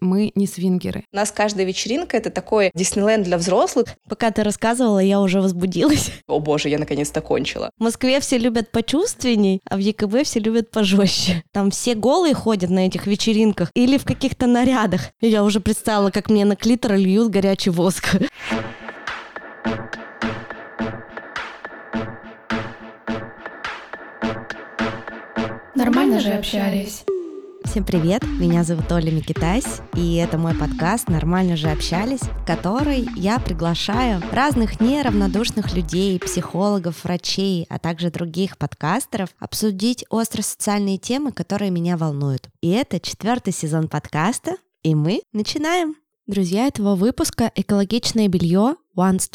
мы не свингеры. У нас каждая вечеринка — это такой Диснейленд для взрослых. Пока ты рассказывала, я уже возбудилась. О боже, я наконец-то кончила. В Москве все любят почувственней, а в ЕКБ все любят пожестче. Там все голые ходят на этих вечеринках или в каких-то нарядах. Я уже представила, как мне на клитор льют горячий воск. Нормально же общались. Всем привет, меня зовут Оля Микитась, и это мой подкаст «Нормально же общались», в который я приглашаю разных неравнодушных людей, психологов, врачей, а также других подкастеров обсудить остро-социальные темы, которые меня волнуют. И это четвертый сезон подкаста, и мы начинаем! Друзья этого выпуска «Экологичное белье» Once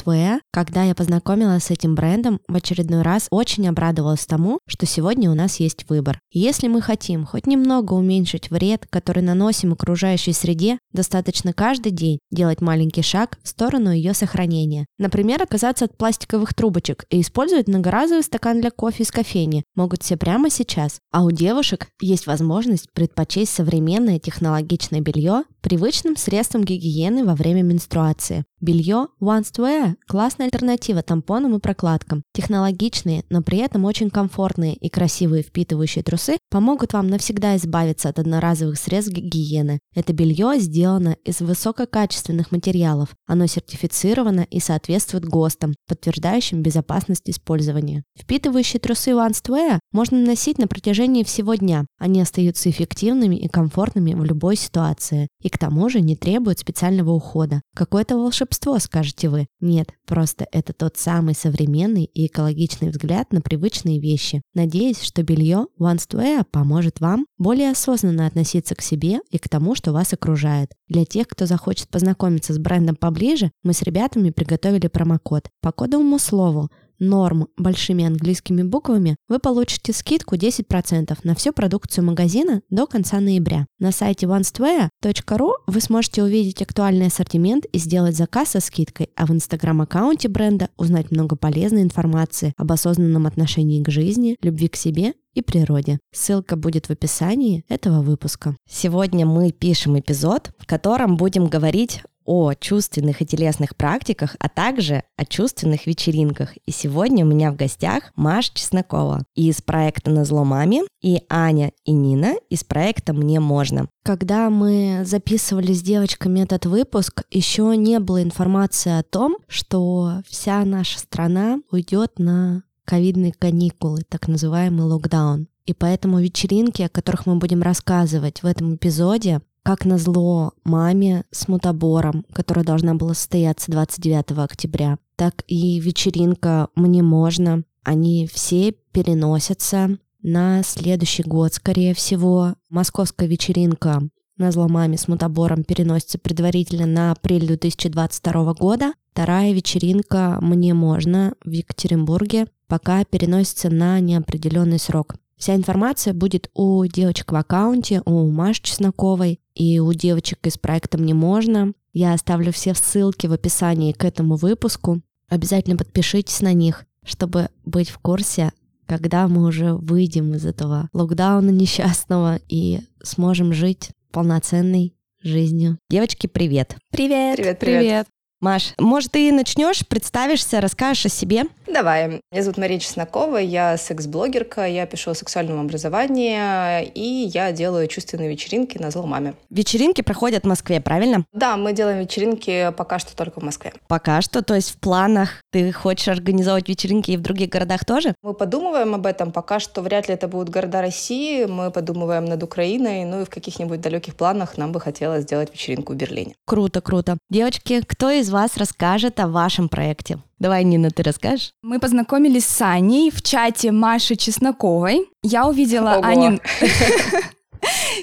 когда я познакомилась с этим брендом, в очередной раз очень обрадовалась тому, что сегодня у нас есть выбор. если мы хотим хоть немного уменьшить вред, который наносим окружающей среде, достаточно каждый день делать маленький шаг в сторону ее сохранения. Например, отказаться от пластиковых трубочек и использовать многоразовый стакан для кофе из кофейни могут все прямо сейчас. А у девушек есть возможность предпочесть современное технологичное белье привычным средством гигиены во время менструации. Белье Once to Wear – классная альтернатива тампонам и прокладкам. Технологичные, но при этом очень комфортные и красивые впитывающие трусы помогут вам навсегда избавиться от одноразовых средств гигиены. Это белье сделано из высококачественных материалов. Оно сертифицировано и соответствует ГОСТам, подтверждающим безопасность использования. Впитывающие трусы Once to Wear можно носить на протяжении всего дня. Они остаются эффективными и комфортными в любой ситуации. И к тому же не требуют специального ухода. Какое-то волшебство волшебство, скажете вы. Нет, просто это тот самый современный и экологичный взгляд на привычные вещи. Надеюсь, что белье Once to Wear поможет вам более осознанно относиться к себе и к тому, что вас окружает. Для тех, кто захочет познакомиться с брендом поближе, мы с ребятами приготовили промокод. По кодовому слову норм большими английскими буквами, вы получите скидку 10% на всю продукцию магазина до конца ноября. На сайте onestwear.ru вы сможете увидеть актуальный ассортимент и сделать заказ со скидкой, а в инстаграм-аккаунте бренда узнать много полезной информации об осознанном отношении к жизни, любви к себе и природе. Ссылка будет в описании этого выпуска. Сегодня мы пишем эпизод, в котором будем говорить о чувственных и телесных практиках, а также о чувственных вечеринках. И сегодня у меня в гостях Маша Чеснокова из проекта «На маме» и Аня и Нина из проекта «Мне можно». Когда мы записывали с девочками этот выпуск, еще не было информации о том, что вся наша страна уйдет на ковидные каникулы, так называемый локдаун. И поэтому вечеринки, о которых мы будем рассказывать в этом эпизоде, как назло маме с мутабором, которая должна была состояться 29 октября, так и вечеринка «Мне можно». Они все переносятся на следующий год, скорее всего. Московская вечеринка на зломаме с мутабором переносится предварительно на апрель 2022 года. Вторая вечеринка «Мне можно» в Екатеринбурге пока переносится на неопределенный срок. Вся информация будет у девочек в аккаунте, у Маши Чесноковой и у девочек из проекта «Мне можно». Я оставлю все ссылки в описании к этому выпуску. Обязательно подпишитесь на них, чтобы быть в курсе, когда мы уже выйдем из этого локдауна несчастного и сможем жить полноценной жизнью. Девочки, привет! Привет! Привет, привет! привет. Маш, может, ты начнешь, представишься, расскажешь о себе? Давай. Меня зовут Мария Чеснокова, я секс-блогерка, я пишу о сексуальном образовании, и я делаю чувственные вечеринки на зло маме. Вечеринки проходят в Москве, правильно? Да, мы делаем вечеринки пока что только в Москве. Пока что, то есть в планах ты хочешь организовать вечеринки и в других городах тоже? Мы подумываем об этом, пока что вряд ли это будут города России, мы подумываем над Украиной, ну и в каких-нибудь далеких планах нам бы хотелось сделать вечеринку в Берлине. Круто, круто. Девочки, кто из вас расскажет о вашем проекте? Давай, Нина, ты расскажешь? Мы познакомились с Аней в чате Маши Чесноковой. Я увидела Ого. Анин...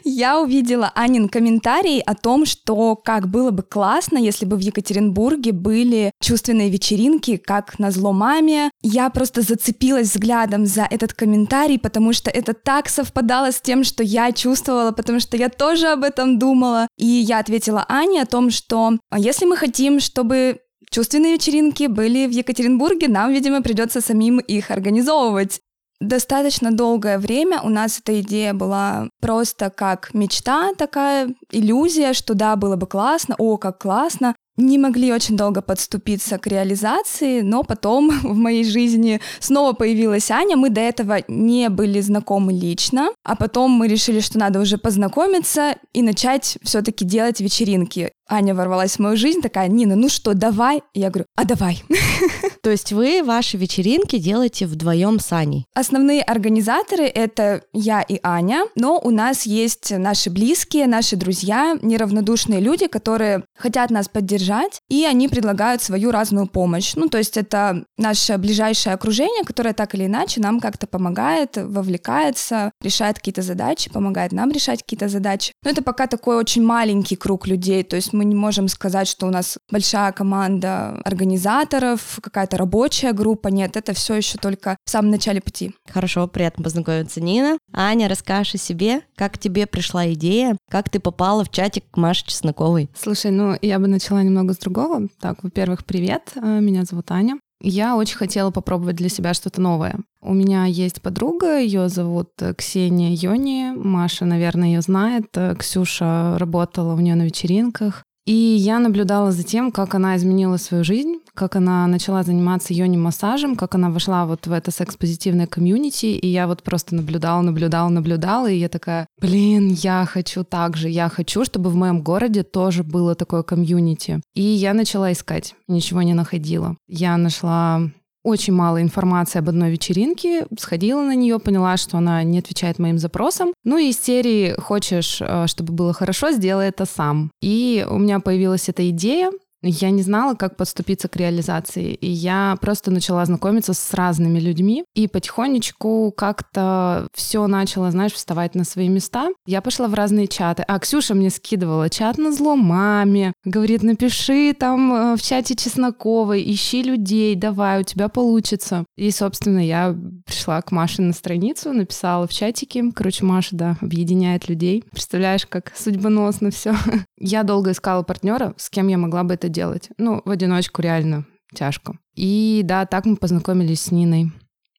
Я увидела Анин комментарий о том, что как было бы классно, если бы в Екатеринбурге были чувственные вечеринки, как на зло маме. Я просто зацепилась взглядом за этот комментарий, потому что это так совпадало с тем, что я чувствовала, потому что я тоже об этом думала. И я ответила Ане о том, что «А если мы хотим, чтобы Чувственные вечеринки были в Екатеринбурге, нам, видимо, придется самим их организовывать. Достаточно долгое время у нас эта идея была просто как мечта такая, иллюзия, что да, было бы классно, о, как классно, не могли очень долго подступиться к реализации, но потом в моей жизни снова появилась Аня. Мы до этого не были знакомы лично, а потом мы решили, что надо уже познакомиться и начать все-таки делать вечеринки. Аня ворвалась в мою жизнь, такая, Нина, ну что, давай? И я говорю, а давай. То есть вы ваши вечеринки делаете вдвоем с Аней? Основные организаторы — это я и Аня, но у нас есть наши близкие, наши друзья, неравнодушные люди, которые хотят нас поддержать, и они предлагают свою разную помощь. Ну, то есть это наше ближайшее окружение, которое так или иначе нам как-то помогает, вовлекается, решает какие-то задачи, помогает нам решать какие-то задачи. Но это пока такой очень маленький круг людей, то есть мы не можем сказать, что у нас большая команда организаторов, какая-то рабочая группа. Нет, это все еще только в самом начале пути. Хорошо, приятно познакомиться, Нина. Аня, расскажешь о себе, как тебе пришла идея, как ты попала в чатик к Маше Чесноковой? Слушай, ну я бы начала немного с другого. Так, во-первых, привет, э, меня зовут Аня. Я очень хотела попробовать для себя что-то новое. У меня есть подруга, ее зовут Ксения Йони. Маша, наверное, ее знает. Ксюша работала у нее на вечеринках. И я наблюдала за тем, как она изменила свою жизнь, как она начала заниматься йони-массажем, как она вошла вот в это секс-позитивное комьюнити, и я вот просто наблюдала, наблюдала, наблюдала, и я такая, блин, я хочу так же, я хочу, чтобы в моем городе тоже было такое комьюнити. И я начала искать, ничего не находила. Я нашла очень мало информации об одной вечеринке, сходила на нее, поняла, что она не отвечает моим запросам. Ну и из серии «Хочешь, э, чтобы было хорошо, сделай это сам». И у меня появилась эта идея, я не знала, как подступиться к реализации, и я просто начала знакомиться с разными людьми, и потихонечку как-то все начало, знаешь, вставать на свои места. Я пошла в разные чаты, а Ксюша мне скидывала чат на зло маме, говорит, напиши там э, в чате Чесноковой, ищи людей, давай, у тебя получится. И, собственно, я пришла к Маше на страницу, написала в чатике, короче, Маша, да, объединяет людей. Представляешь, как судьбоносно все. Я долго искала партнера, с кем я могла бы это делать. Ну, в одиночку реально тяжко. И да, так мы познакомились с Ниной.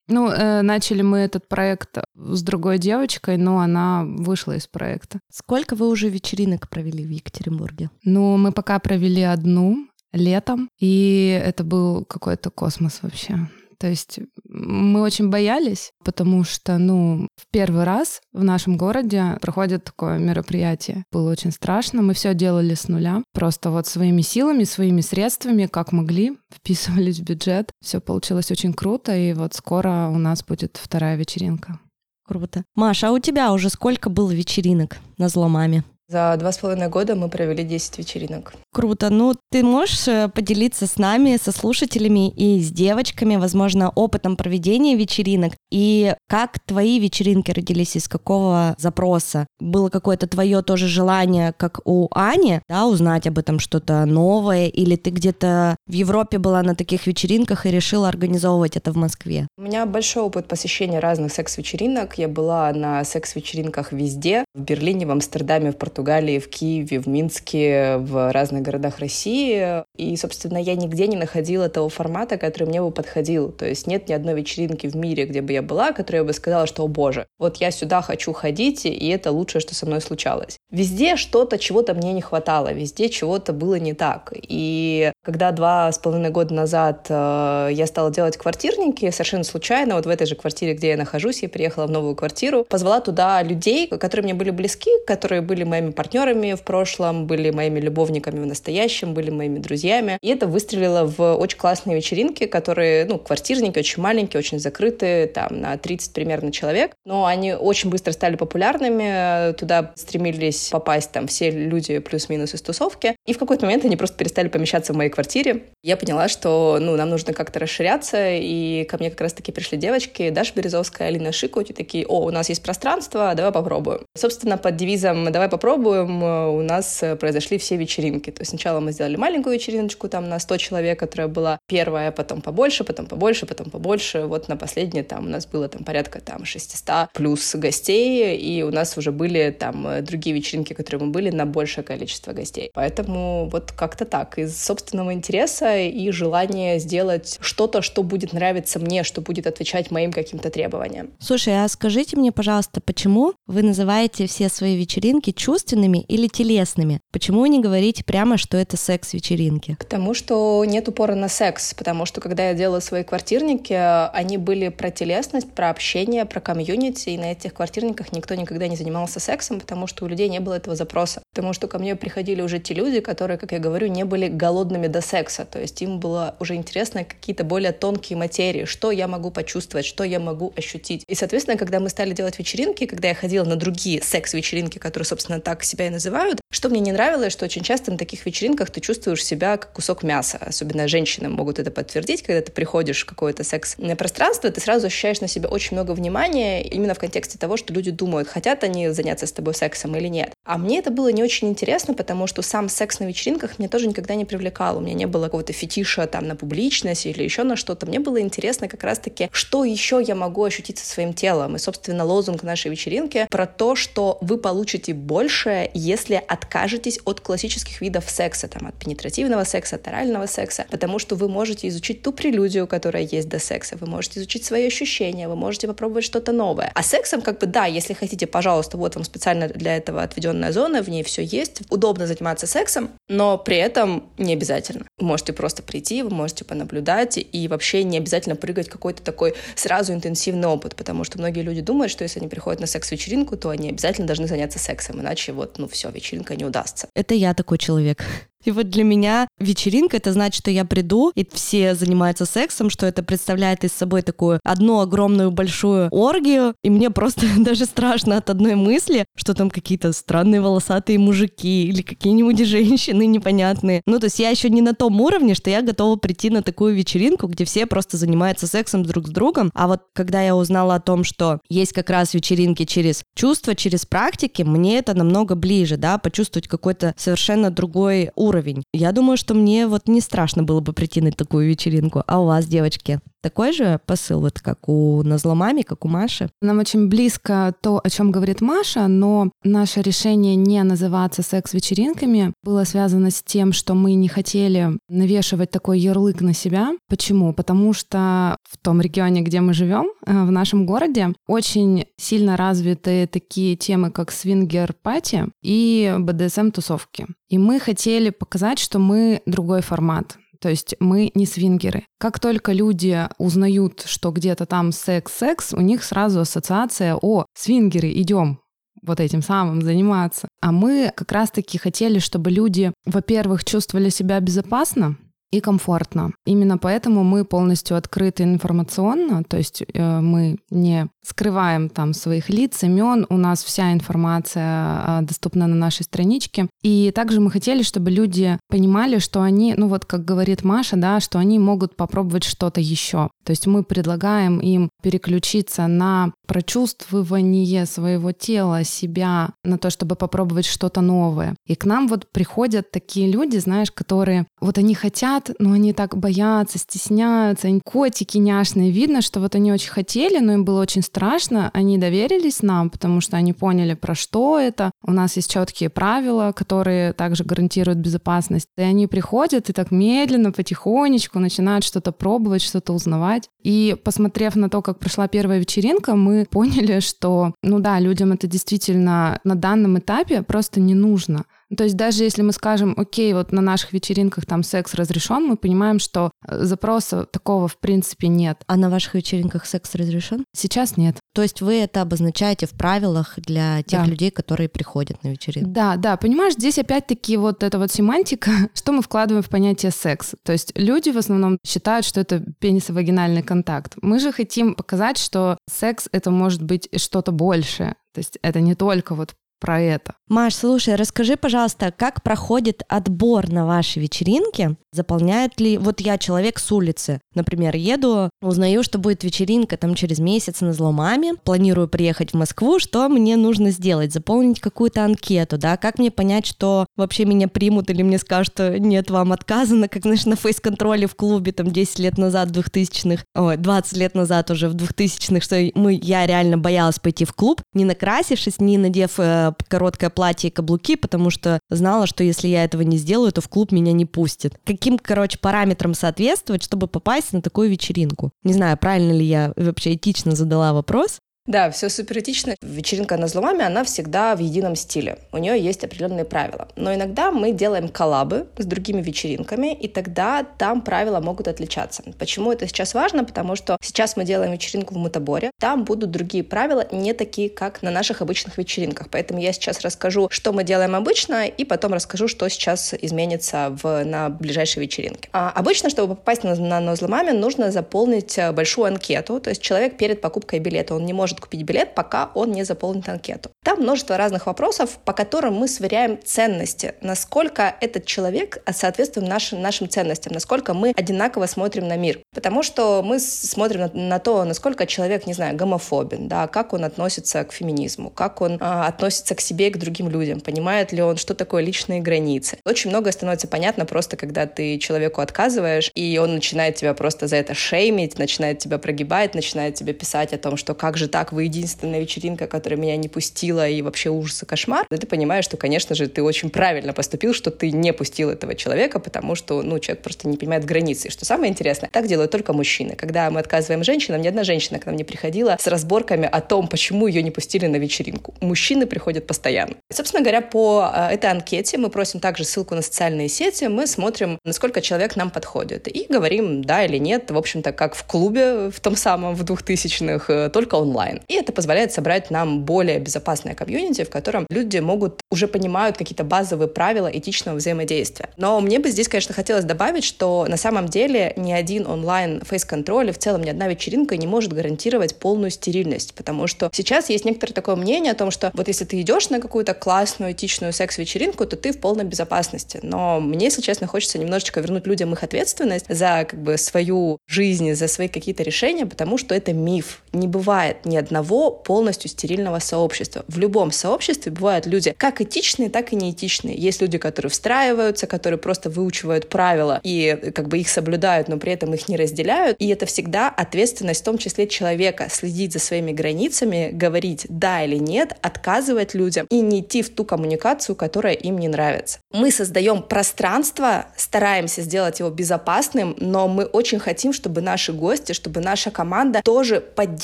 Ну, э, начали мы этот проект с другой девочкой, но она вышла из проекта. Сколько вы уже вечеринок провели в Екатеринбурге? Ну, мы пока провели одну летом, и это был какой-то космос вообще. То есть мы очень боялись, потому что, ну, в первый раз в нашем городе проходит такое мероприятие. Было очень страшно. Мы все делали с нуля. Просто вот своими силами, своими средствами, как могли, вписывались в бюджет. Все получилось очень круто, и вот скоро у нас будет вторая вечеринка. Круто. Маша, а у тебя уже сколько было вечеринок на зломаме? За два с половиной года мы провели 10 вечеринок. Круто. Ну, ты можешь э, поделиться с нами, со слушателями и с девочками, возможно, опытом проведения вечеринок и как твои вечеринки родились, из какого запроса? Было какое-то твое тоже желание, как у Ани, да, узнать об этом что-то новое, или ты где-то в Европе была на таких вечеринках и решила организовывать это в Москве? У меня большой опыт посещения разных секс-вечеринок. Я была на секс-вечеринках везде. В Берлине, в Амстердаме, в Португалии Португалии, в Киеве, в Минске, в разных городах России. И, собственно, я нигде не находила того формата, который мне бы подходил. То есть нет ни одной вечеринки в мире, где бы я была, которая бы сказала, что, о боже, вот я сюда хочу ходить, и это лучшее, что со мной случалось. Везде что-то, чего-то мне не хватало, везде чего-то было не так. И когда два с половиной года назад э, я стала делать квартирники, совершенно случайно, вот в этой же квартире, где я нахожусь, я приехала в новую квартиру, позвала туда людей, которые мне были близки, которые были моими партнерами в прошлом, были моими любовниками в настоящем, были моими друзьями. И это выстрелило в очень классные вечеринки, которые, ну, квартирники очень маленькие, очень закрытые, там, на 30 примерно человек. Но они очень быстро стали популярными, туда стремились попасть там все люди плюс-минус из тусовки. И в какой-то момент они просто перестали помещаться в моей квартире. Я поняла, что, ну, нам нужно как-то расширяться, и ко мне как раз-таки пришли девочки, Даша Березовская, Алина Шикуть, и такие, о, у нас есть пространство, давай попробуем. Собственно, под девизом «давай попробуем» у нас произошли все вечеринки. То есть сначала мы сделали маленькую вечериночку там на 100 человек, которая была первая, потом побольше, потом побольше, потом побольше. Вот на последней там у нас было там порядка там 600 плюс гостей, и у нас уже были там другие вечеринки, которые мы были на большее количество гостей. Поэтому Поэтому вот как-то так, из собственного интереса и желания сделать что-то, что будет нравиться мне, что будет отвечать моим каким-то требованиям. Слушай, а скажите мне, пожалуйста, почему вы называете все свои вечеринки чувственными или телесными? Почему не говорите прямо, что это секс-вечеринки? Потому что нет упора на секс, потому что когда я делала свои квартирники, они были про телесность, про общение, про комьюнити, и на этих квартирниках никто никогда не занимался сексом, потому что у людей не было этого запроса. Потому что ко мне приходили уже те люди, которые, как я говорю, не были голодными до секса, то есть им было уже интересно какие-то более тонкие материи, что я могу почувствовать, что я могу ощутить. И, соответственно, когда мы стали делать вечеринки, когда я ходила на другие секс-вечеринки, которые, собственно, так себя и называют, что мне не нравилось, что очень часто на таких вечеринках ты чувствуешь себя как кусок мяса. Особенно женщины могут это подтвердить, когда ты приходишь в какое-то секс-пространство, ты сразу ощущаешь на себе очень много внимания именно в контексте того, что люди думают, хотят они заняться с тобой сексом или нет. А мне это было не очень интересно, потому что сам секс на вечеринках меня тоже никогда не привлекал. У меня не было какого-то фетиша там на публичность или еще на что-то. Мне было интересно как раз-таки, что еще я могу ощутить со своим телом. И, собственно, лозунг нашей вечеринки про то, что вы получите больше, если откажетесь от классических видов секса, там, от пенетративного секса, от орального секса, потому что вы можете изучить ту прелюдию, которая есть до секса, вы можете изучить свои ощущения, вы можете попробовать что-то новое. А сексом, как бы, да, если хотите, пожалуйста, вот вам специально для этого отведенная зона, в ней все есть, удобно заниматься сексом, но при этом не обязательно. Вы можете просто прийти, вы можете понаблюдать, и вообще не обязательно прыгать какой-то такой сразу интенсивный опыт, потому что многие люди думают, что если они приходят на секс-вечеринку, то они обязательно должны заняться сексом, иначе вот, ну все, вечеринка не удастся. Это я такой человек. И вот для меня вечеринка — это значит, что я приду, и все занимаются сексом, что это представляет из собой такую одну огромную большую оргию, и мне просто даже страшно от одной мысли, что там какие-то странные волосатые мужики или какие-нибудь женщины непонятные. Ну, то есть я еще не на том уровне, что я готова прийти на такую вечеринку, где все просто занимаются сексом друг с другом. А вот когда я узнала о том, что есть как раз вечеринки через чувства, через практики, мне это намного ближе, да, почувствовать какой-то совершенно другой уровень уровень. Я думаю, что мне вот не страшно было бы прийти на такую вечеринку. А у вас, девочки? Такой же посыл, вот как у Назломами, как у Маши? Нам очень близко то, о чем говорит Маша, но наше решение не называться секс-вечеринками было связано с тем, что мы не хотели навешивать такой ярлык на себя. Почему? Потому что в том регионе, где мы живем, э, в нашем городе, очень сильно развиты такие темы, как свингер-пати и БДСМ-тусовки. И мы хотели показать, что мы другой формат. То есть мы не свингеры. Как только люди узнают, что где-то там секс-секс, у них сразу ассоциация «О, свингеры, идем, вот этим самым заниматься. А мы как раз-таки хотели, чтобы люди, во-первых, чувствовали себя безопасно, и комфортно. Именно поэтому мы полностью открыты информационно, то есть э, мы не скрываем там своих лиц, имен, у нас вся информация э, доступна на нашей страничке. И также мы хотели, чтобы люди понимали, что они, ну вот как говорит Маша, да, что они могут попробовать что-то еще. То есть мы предлагаем им переключиться на прочувствование своего тела, себя, на то, чтобы попробовать что-то новое. И к нам вот приходят такие люди, знаешь, которые вот они хотят, но они так боятся, стесняются, они котики няшные. Видно, что вот они очень хотели, но им было очень страшно. Они доверились нам, потому что они поняли, про что это. У нас есть четкие правила, которые также гарантируют безопасность. И они приходят и так медленно, потихонечку начинают что-то пробовать, что-то узнавать. И посмотрев на то, как прошла первая вечеринка, мы поняли, что, ну да, людям это действительно на данном этапе просто не нужно. То есть даже если мы скажем, окей, вот на наших вечеринках там секс разрешен, мы понимаем, что э, запроса такого в принципе нет. А на ваших вечеринках секс разрешен? Сейчас нет. То есть вы это обозначаете в правилах для тех да. людей, которые приходят на вечеринку? Да, да. Понимаешь, здесь опять-таки вот эта вот семантика, что мы вкладываем в понятие секс. То есть люди в основном считают, что это пенисовагинальный контакт. Мы же хотим показать, что секс это может быть что-то большее. То есть это не только вот про это. Маш, слушай, расскажи, пожалуйста, как проходит отбор на ваши вечеринки? Заполняют ли... Вот я человек с улицы, например, еду, узнаю, что будет вечеринка там через месяц на зломаме, планирую приехать в Москву, что мне нужно сделать? Заполнить какую-то анкету, да? Как мне понять, что вообще меня примут или мне скажут, что нет, вам отказано, как, знаешь, на фейс-контроле в клубе там 10 лет назад, в 2000-х, ой, 20 лет назад уже в 2000-х, что мы, я реально боялась пойти в клуб, не накрасившись, не надев э, короткое платье и каблуки, потому что знала, что если я этого не сделаю, то в клуб меня не пустят. Каким, короче, параметрам соответствовать, чтобы попасть на такую вечеринку? Не знаю, правильно ли я вообще этично задала вопрос, да, все супер этично. Вечеринка на взломами, она всегда в едином стиле. У нее есть определенные правила. Но иногда мы делаем коллабы с другими вечеринками, и тогда там правила могут отличаться. Почему это сейчас важно? Потому что сейчас мы делаем вечеринку в Мутаборе, там будут другие правила, не такие, как на наших обычных вечеринках. Поэтому я сейчас расскажу, что мы делаем обычно, и потом расскажу, что сейчас изменится в, на ближайшей вечеринке. А обычно, чтобы попасть на, на, на взломами, нужно заполнить э, большую анкету. То есть человек перед покупкой билета, он не может может купить билет, пока он не заполнит анкету. Там множество разных вопросов, по которым мы сверяем ценности, насколько этот человек соответствует нашим, нашим ценностям, насколько мы одинаково смотрим на мир. Потому что мы смотрим на, на то, насколько человек, не знаю, гомофобен, да, как он относится к феминизму, как он а, относится к себе и к другим людям, понимает ли он, что такое личные границы. Очень многое становится понятно просто, когда ты человеку отказываешь, и он начинает тебя просто за это шеймить, начинает тебя прогибать, начинает тебе писать о том, что как же так, вы единственная вечеринка, которая меня не пустила, и вообще ужас и кошмар, ты понимаешь, что, конечно же, ты очень правильно поступил, что ты не пустил этого человека, потому что, ну, человек просто не понимает границы. И что самое интересное, так делают только мужчины. Когда мы отказываем женщинам, ни одна женщина к нам не приходила с разборками о том, почему ее не пустили на вечеринку. Мужчины приходят постоянно. И, собственно говоря, по а, этой анкете мы просим также ссылку на социальные сети, мы смотрим, насколько человек нам подходит, и говорим да или нет, в общем-то, как в клубе в том самом, в 2000-х, э, только онлайн онлайн. И это позволяет собрать нам более безопасное комьюнити, в котором люди могут уже понимают какие-то базовые правила этичного взаимодействия. Но мне бы здесь, конечно, хотелось добавить, что на самом деле ни один онлайн фейс-контроль и в целом ни одна вечеринка не может гарантировать полную стерильность, потому что сейчас есть некоторое такое мнение о том, что вот если ты идешь на какую-то классную, этичную секс-вечеринку, то ты в полной безопасности. Но мне, если честно, хочется немножечко вернуть людям их ответственность за как бы свою жизнь, за свои какие-то решения, потому что это миф. Не бывает ни одного полностью стерильного сообщества. В любом сообществе бывают люди как этичные, так и неэтичные. Есть люди, которые встраиваются, которые просто выучивают правила и как бы их соблюдают, но при этом их не разделяют. И это всегда ответственность в том числе человека следить за своими границами, говорить да или нет, отказывать людям и не идти в ту коммуникацию, которая им не нравится. Мы создаем пространство, стараемся сделать его безопасным, но мы очень хотим, чтобы наши гости, чтобы наша команда тоже поддерживала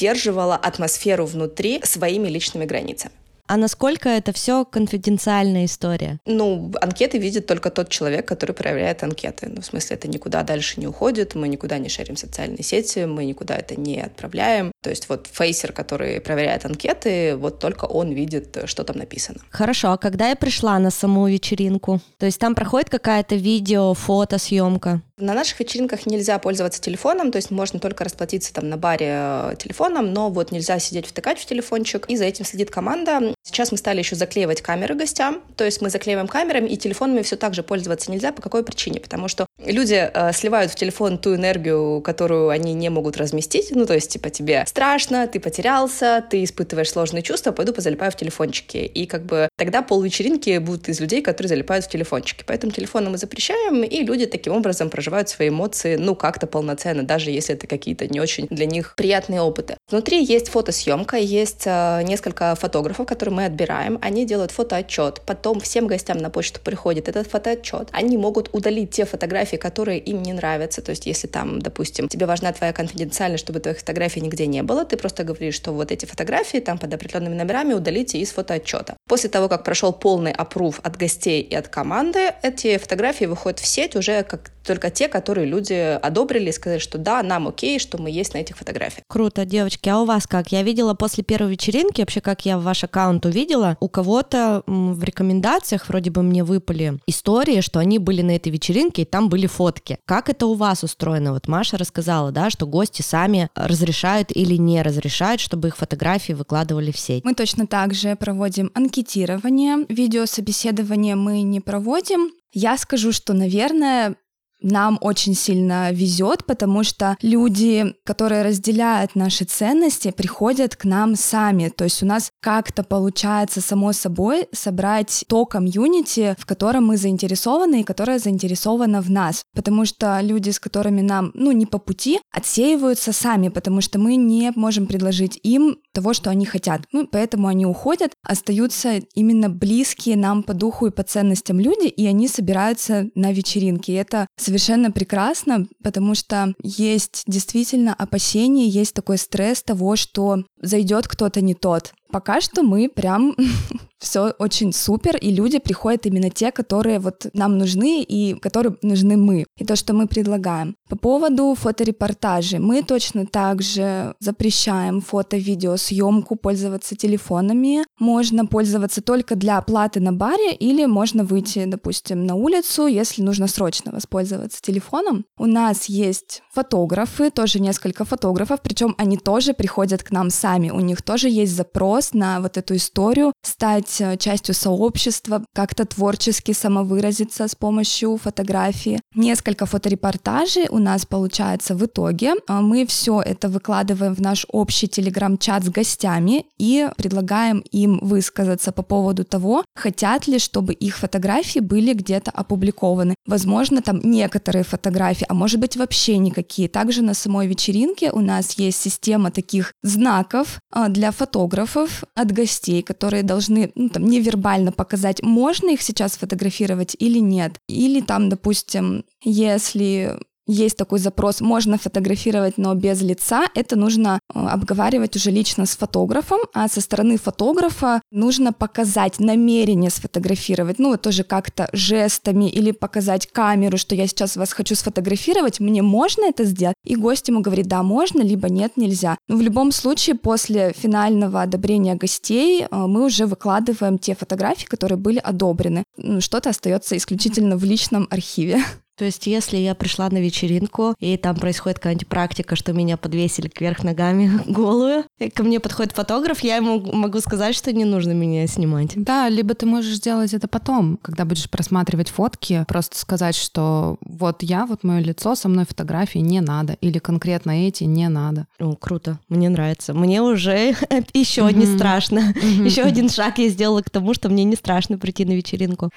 атмосферу атмосферу внутри своими личными границами. А насколько это все конфиденциальная история? Ну, анкеты видит только тот человек, который проверяет анкеты. Ну, в смысле, это никуда дальше не уходит, мы никуда не шерим социальные сети, мы никуда это не отправляем. То есть вот фейсер, который проверяет анкеты, вот только он видит, что там написано. Хорошо, а когда я пришла на саму вечеринку? То есть там проходит какая-то видео, фото, съемка? На наших вечеринках нельзя пользоваться телефоном, то есть можно только расплатиться там на баре э, телефоном, но вот нельзя сидеть втыкать в телефончик, и за этим следит команда. Сейчас мы стали еще заклеивать камеры гостям, то есть мы заклеиваем камерами, и телефонами все так же пользоваться нельзя. По какой причине? Потому что люди э, сливают в телефон ту энергию, которую они не могут разместить, ну то есть типа тебе страшно, ты потерялся, ты испытываешь сложные чувства, пойду позалипаю в телефончике. И как бы тогда пол вечеринки будут из людей, которые залипают в телефончики. Поэтому телефоны мы запрещаем, и люди таким образом проживают свои эмоции, ну, как-то полноценно, даже если это какие-то не очень для них приятные опыты. Внутри есть фотосъемка, есть э, несколько фотографов, которые мы отбираем. Они делают фотоотчет. Потом всем гостям на почту приходит этот фотоотчет. Они могут удалить те фотографии, которые им не нравятся. То есть, если там, допустим, тебе важна твоя конфиденциальность, чтобы твоих фотографий нигде не было, ты просто говоришь, что вот эти фотографии там под определенными номерами удалите из фотоотчета. После того, как прошел полный опрув от гостей и от команды, эти фотографии выходят в сеть уже как только те, которые люди одобрили и сказали, что да, нам окей, что мы есть на этих фотографиях. Круто, девочки. А у вас как? Я видела после первой вечеринки, вообще как я ваш аккаунт увидела, у кого-то в рекомендациях вроде бы мне выпали истории, что они были на этой вечеринке, и там были фотки. Как это у вас устроено? Вот Маша рассказала, да, что гости сами разрешают или не разрешают, чтобы их фотографии выкладывали в сеть. Мы точно так же проводим анкетирование, видеособеседование мы не проводим. Я скажу, что, наверное, нам очень сильно везет, потому что люди, которые разделяют наши ценности, приходят к нам сами. То есть у нас как-то получается само собой собрать то комьюнити, в котором мы заинтересованы и которое заинтересовано в нас. Потому что люди, с которыми нам, ну, не по пути, отсеиваются сами, потому что мы не можем предложить им того, что они хотят. Ну, поэтому они уходят, остаются именно близкие нам по духу и по ценностям люди, и они собираются на вечеринке. И это совершенно прекрасно, потому что есть действительно опасения, есть такой стресс того, что зайдет кто-то не тот. Пока что мы прям все очень супер, и люди приходят именно те, которые вот нам нужны и которые нужны мы, и то, что мы предлагаем. По поводу фоторепортажей, мы точно так же запрещаем фото-видео съемку, пользоваться телефонами. Можно пользоваться только для оплаты на баре или можно выйти, допустим, на улицу, если нужно срочно воспользоваться телефоном. У нас есть фотографы, тоже несколько фотографов, причем они тоже приходят к нам сами. У них тоже есть запрос на вот эту историю, стать э, частью сообщества, как-то творчески самовыразиться с помощью фотографии. Несколько фоторепортажей у нас получается в итоге. А мы все это выкладываем в наш общий телеграм-чат с гостями и предлагаем им высказаться по поводу того, хотят ли, чтобы их фотографии были где-то опубликованы. Возможно, там некоторые фотографии, а может быть вообще никакие. Также на самой вечеринке у нас есть система таких знаков а, для фотографов от гостей, которые должны ну, там, невербально показать, можно их сейчас фотографировать или нет. Или там, допустим, если есть такой запрос, можно фотографировать, но без лица, это нужно э, обговаривать уже лично с фотографом, а со стороны фотографа нужно показать намерение сфотографировать, ну вот тоже как-то жестами или показать камеру, что я сейчас вас хочу сфотографировать, мне можно это сделать? И гость ему говорит, да, можно, либо нет, нельзя. Но в любом случае, после финального одобрения гостей э, мы уже выкладываем те фотографии, которые были одобрены. Ну, что-то остается исключительно в личном архиве. То есть, если я пришла на вечеринку, и там происходит какая-нибудь практика, что меня подвесили кверх ногами голую, и ко мне подходит фотограф, я ему могу сказать, что не нужно меня снимать. Да, либо ты можешь сделать это потом, когда будешь просматривать фотки, просто сказать, что вот я, вот мое лицо, со мной фотографии не надо, или конкретно эти не надо. О, круто, мне нравится. Мне уже еще не страшно. Еще один шаг я сделала к тому, что мне не страшно прийти на вечеринку.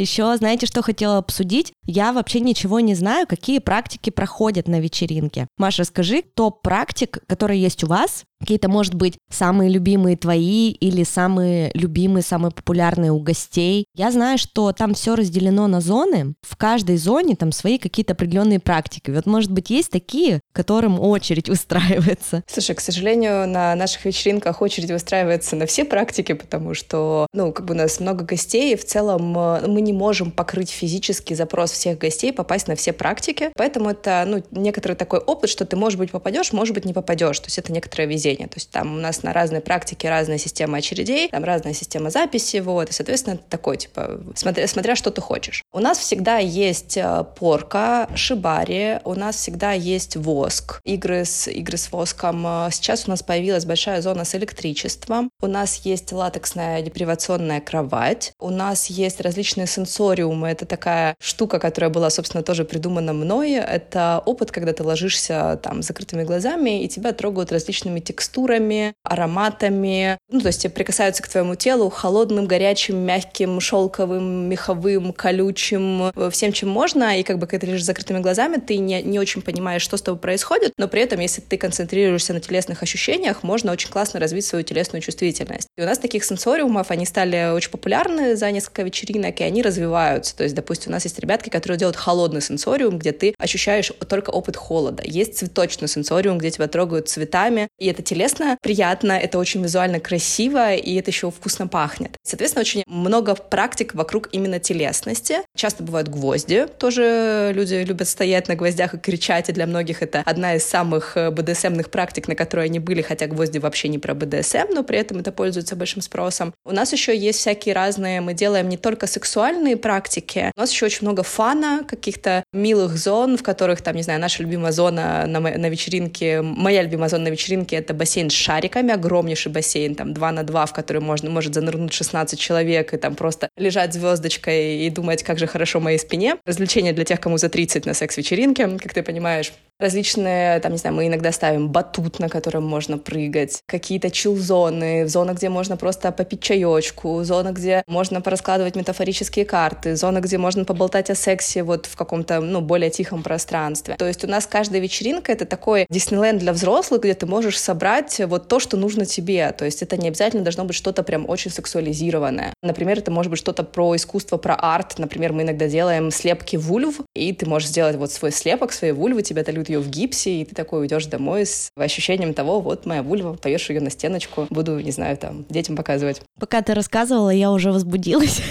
Еще, знаете, что хотела обсудить? Я вообще ничего не знаю, какие практики проходят на вечеринке. Маша, скажи топ практик, которые есть у вас, какие-то, может быть, самые любимые твои или самые любимые, самые популярные у гостей. Я знаю, что там все разделено на зоны. В каждой зоне там свои какие-то определенные практики. Вот, может быть, есть такие, которым очередь устраивается. Слушай, к сожалению, на наших вечеринках очередь выстраивается на все практики, потому что, ну, как бы у нас много гостей, и в целом э, мы не можем покрыть физический запрос всех гостей, попасть на все практики. Поэтому это, ну, некоторый такой опыт, что ты, может быть, попадешь, может быть, не попадешь. То есть это некоторое везение поведения. То есть там у нас на разные практики разная система очередей, там разная система записи, вот, и, соответственно, это такой, типа, смотря, смотря что ты хочешь. У нас всегда есть э, порка, шибари, у нас всегда есть воск, игры с, игры с воском. Э, сейчас у нас появилась большая зона с электричеством, у нас есть латексная депривационная кровать, у нас есть различные сенсориумы, это такая штука, которая была, собственно, тоже придумана мной, это опыт, когда ты ложишься там с закрытыми глазами, и тебя трогают различными текстурами текстурами, ароматами. Ну, то есть прикасаются к твоему телу холодным, горячим, мягким, шелковым, меховым, колючим, всем, чем можно. И как бы когда ты лежишь с закрытыми глазами, ты не, не очень понимаешь, что с тобой происходит, но при этом, если ты концентрируешься на телесных ощущениях, можно очень классно развить свою телесную чувствительность. И у нас таких сенсориумов, они стали очень популярны за несколько вечеринок, и они развиваются. То есть, допустим, у нас есть ребятки, которые делают холодный сенсориум, где ты ощущаешь только опыт холода. Есть цветочный сенсориум, где тебя трогают цветами, и это телесно приятно, это очень визуально красиво, и это еще вкусно пахнет. Соответственно, очень много практик вокруг именно телесности. Часто бывают гвозди, тоже люди любят стоять на гвоздях и кричать, и для многих это одна из самых э, БДСМных практик, на которые они были, хотя гвозди вообще не про БДСМ, но при этом это пользуется большим спросом. У нас еще есть всякие разные, мы делаем не только сексуальные практики, у нас еще очень много фана, каких-то милых зон, в которых, там, не знаю, наша любимая зона на, на вечеринке, моя любимая зона на вечеринке — это бассейн с шариками, огромнейший бассейн, там 2 на 2, в который можно, может занырнуть 16 человек и там просто лежать звездочкой и думать, как же хорошо моей спине. Развлечение для тех, кому за 30 на секс-вечеринке, как ты понимаешь. Различные, там, не знаю, мы иногда ставим батут, на котором можно прыгать, какие-то чил-зоны, зона, где можно просто попить чаечку, зона, где можно пораскладывать метафорические карты, зона, где можно поболтать о сексе вот в каком-то, ну, более тихом пространстве. То есть у нас каждая вечеринка — это такой Диснейленд для взрослых, где ты можешь собрать вот то, что нужно тебе. То есть это не обязательно должно быть что-то прям очень сексуализированное. Например, это может быть что-то про искусство, про арт. Например, мы иногда делаем слепки вульв, и ты можешь сделать вот свой слепок, своей вульвы, тебя дают ее в гипсе, и ты такой уйдешь домой с ощущением того, вот моя вульва, повешу ее на стеночку, буду, не знаю, там, детям показывать. Пока ты рассказывала, я уже возбудилась.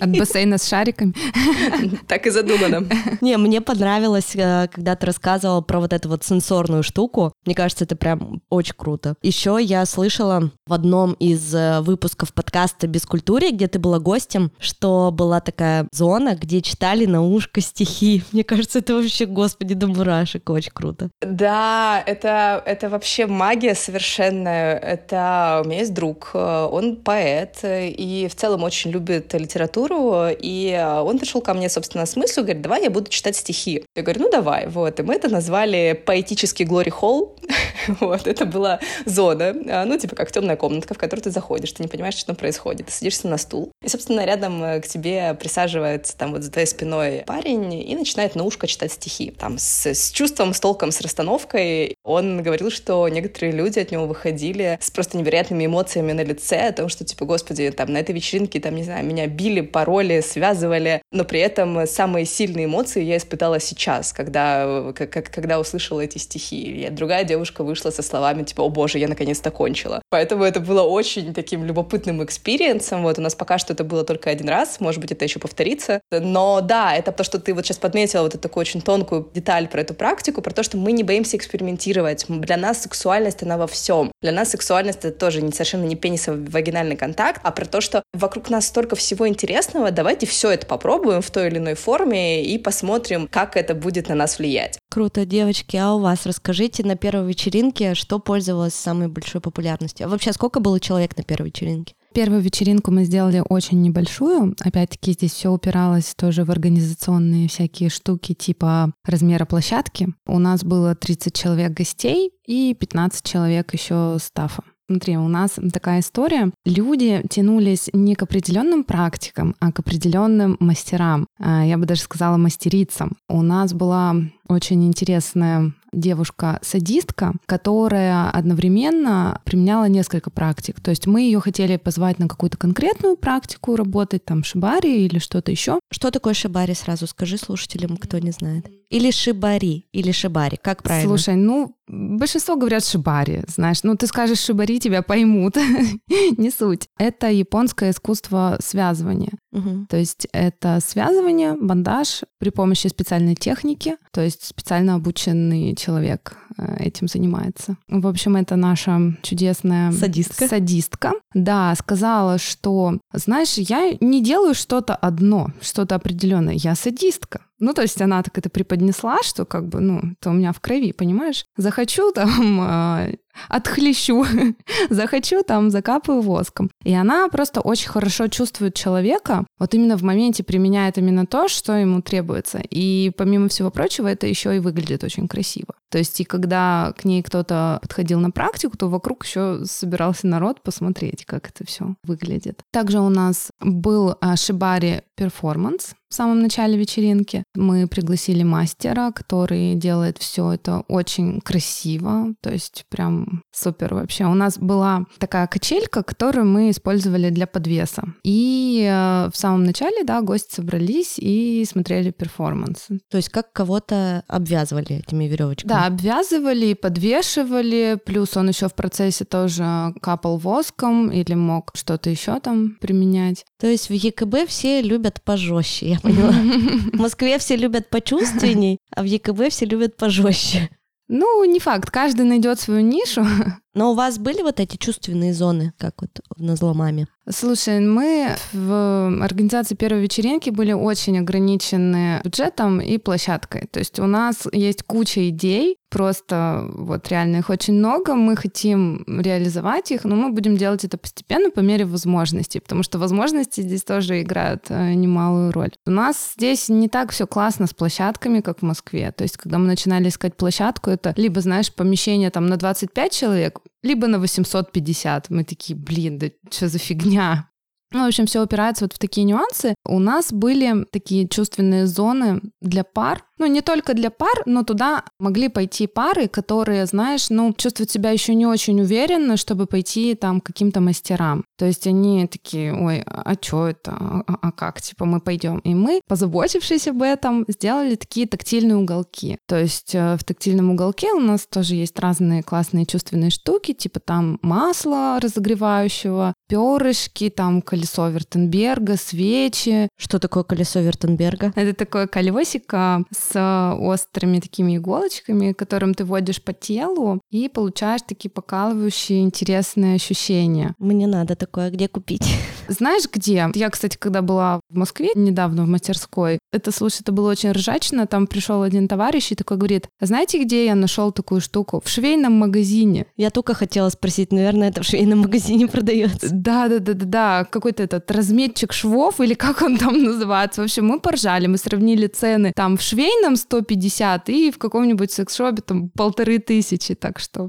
От бассейна с шариками. Так и задумано. Не, мне понравилось, э, когда ты рассказывала про вот эту вот сенсорную штуку. Мне кажется, это прям очень круто. Еще я слышала в одном из э, выпусков подкаста «Без культуры», где ты была гостем, что была такая зона, где читали на ушко стихи. Мне кажется, это вообще, господи, до мурашек, очень круто. Да, это, это вообще магия совершенная. Это у меня есть друг, э, он поэт и в целом очень любит литературу, и а, он пришел ко мне, собственно, с мыслью, говорит, давай я буду читать стихи. Я говорю, ну давай, вот. И мы это назвали поэтический Глори Холл. вот, это была зона, ну, типа как темная комнатка, в которую ты заходишь, ты не понимаешь, что там происходит. Ты садишься на стул, и, собственно, рядом э, к тебе присаживается там вот за твоей спиной парень и начинает на ушко читать стихи. Там с, с чувством, с толком, с расстановкой. Он говорил, что некоторые люди от него выходили с просто невероятными эмоциями на лице, о том, что, типа, господи, там, на этой вечеринке, там, не знаю, меня били, пароли, связывали, но при этом самые сильные эмоции я испытала сейчас, когда, как, когда услышала эти стихи. Я, другая девушка вышла со словами типа «О боже, я наконец-то кончила». Поэтому это было очень таким любопытным experience ом. Вот у нас пока что это было только один раз, может быть, это еще повторится. Но да, это то, что ты вот сейчас подметила, вот эту такую очень тонкую деталь про эту практику, про то, что мы не боимся экспериментировать. Для нас сексуальность, она во всем. Для нас сексуальность — это тоже не, совершенно не пенисово-вагинальный контакт, а про то, что вокруг нас столько всего интересного, давайте все это попробуем в той или иной форме и посмотрим, как это будет на нас влиять. Круто, девочки, а у вас расскажите на первой вечеринке, что пользовалось самой большой популярностью? А вообще, сколько было человек на первой вечеринке? Первую вечеринку мы сделали очень небольшую. Опять-таки здесь все упиралось тоже в организационные всякие штуки типа размера площадки. У нас было 30 человек гостей и 15 человек еще стафа. Смотри, у нас такая история. Люди тянулись не к определенным практикам, а к определенным мастерам. А, я бы даже сказала мастерицам. У нас была очень интересная девушка-садистка, которая одновременно применяла несколько практик. То есть мы ее хотели позвать на какую-то конкретную практику работать, там шибари или что-то еще. Что такое шибари, сразу скажи слушателям, кто не знает. Или шибари, или шибари, как правильно? Слушай, ну, большинство говорят шибари, знаешь. Ну, ты скажешь шибари, тебя поймут. не суть. Это японское искусство связывания. Угу. То есть это связывание, бандаж при помощи специальной техники, то есть специально обученный человек э, этим занимается. В общем, это наша чудесная садистка. Садистка. Да, сказала, что, знаешь, я не делаю что-то одно, что-то определенное. Я садистка. Ну, то есть она так это преподнесла, что как бы, ну, это у меня в крови, понимаешь? Захочу там э, отхлещу, захочу, там, закапаю воском. И она просто очень хорошо чувствует человека, вот именно в моменте применяет именно то, что ему требуется. И помимо всего прочего, это еще и выглядит очень красиво. То есть и когда к ней кто-то подходил на практику, то вокруг еще собирался народ посмотреть, как это все выглядит. Также у нас был а, шибари перформанс в самом начале вечеринки. Мы пригласили мастера, который делает все это очень красиво, то есть прям супер вообще. У нас была такая качелька, которую мы использовали для подвеса. И э, в самом начале, да, гости собрались и смотрели перформанс. То есть как кого-то обвязывали этими веревочками? Да, обвязывали и подвешивали. Плюс он еще в процессе тоже капал воском или мог что-то еще там применять. То есть в ЕКБ все любят пожестче, я поняла. В Москве все любят почувственней, а в ЕКБ все любят пожестче. Ну, не факт, каждый найдет свою нишу. Но у вас были вот эти чувственные зоны, как вот в назломаме? Слушай, мы в организации первой вечеринки были очень ограничены бюджетом и площадкой. То есть у нас есть куча идей, просто вот реально их очень много, мы хотим реализовать их, но мы будем делать это постепенно по мере возможностей, потому что возможности здесь тоже играют э, немалую роль. У нас здесь не так все классно с площадками, как в Москве. То есть, когда мы начинали искать площадку, это либо, знаешь, помещение там на 25 человек, либо на 850. Мы такие, блин, да что за фигня? Ну, в общем, все опирается вот в такие нюансы. У нас были такие чувственные зоны для пар, ну, не только для пар, но туда могли пойти пары, которые, знаешь, ну, чувствуют себя еще не очень уверенно, чтобы пойти там к каким-то мастерам. То есть они такие, ой, а что это? А, а, как? Типа мы пойдем. И мы, позаботившись об этом, сделали такие тактильные уголки. То есть э, в тактильном уголке у нас тоже есть разные классные чувственные штуки, типа там масло разогревающего, перышки, там колесо Вертенберга, свечи. Что такое колесо Вертенберга? Это такое колесико с с острыми такими иголочками, которым ты вводишь по телу и получаешь такие покалывающие интересные ощущения. Мне надо такое где купить? Знаешь, где? Я, кстати, когда была в Москве недавно в мастерской, это, слушай, это было очень ржачно, там пришел один товарищ и такой говорит, знаете, где я нашел такую штуку? В швейном магазине. Я только хотела спросить, наверное, это в швейном магазине продается. Да, да, да, да, да, какой-то этот разметчик швов или как он там называется. В общем, мы поржали, мы сравнили цены там в швейном 150 и в каком-нибудь секс-шопе там полторы тысячи, так что...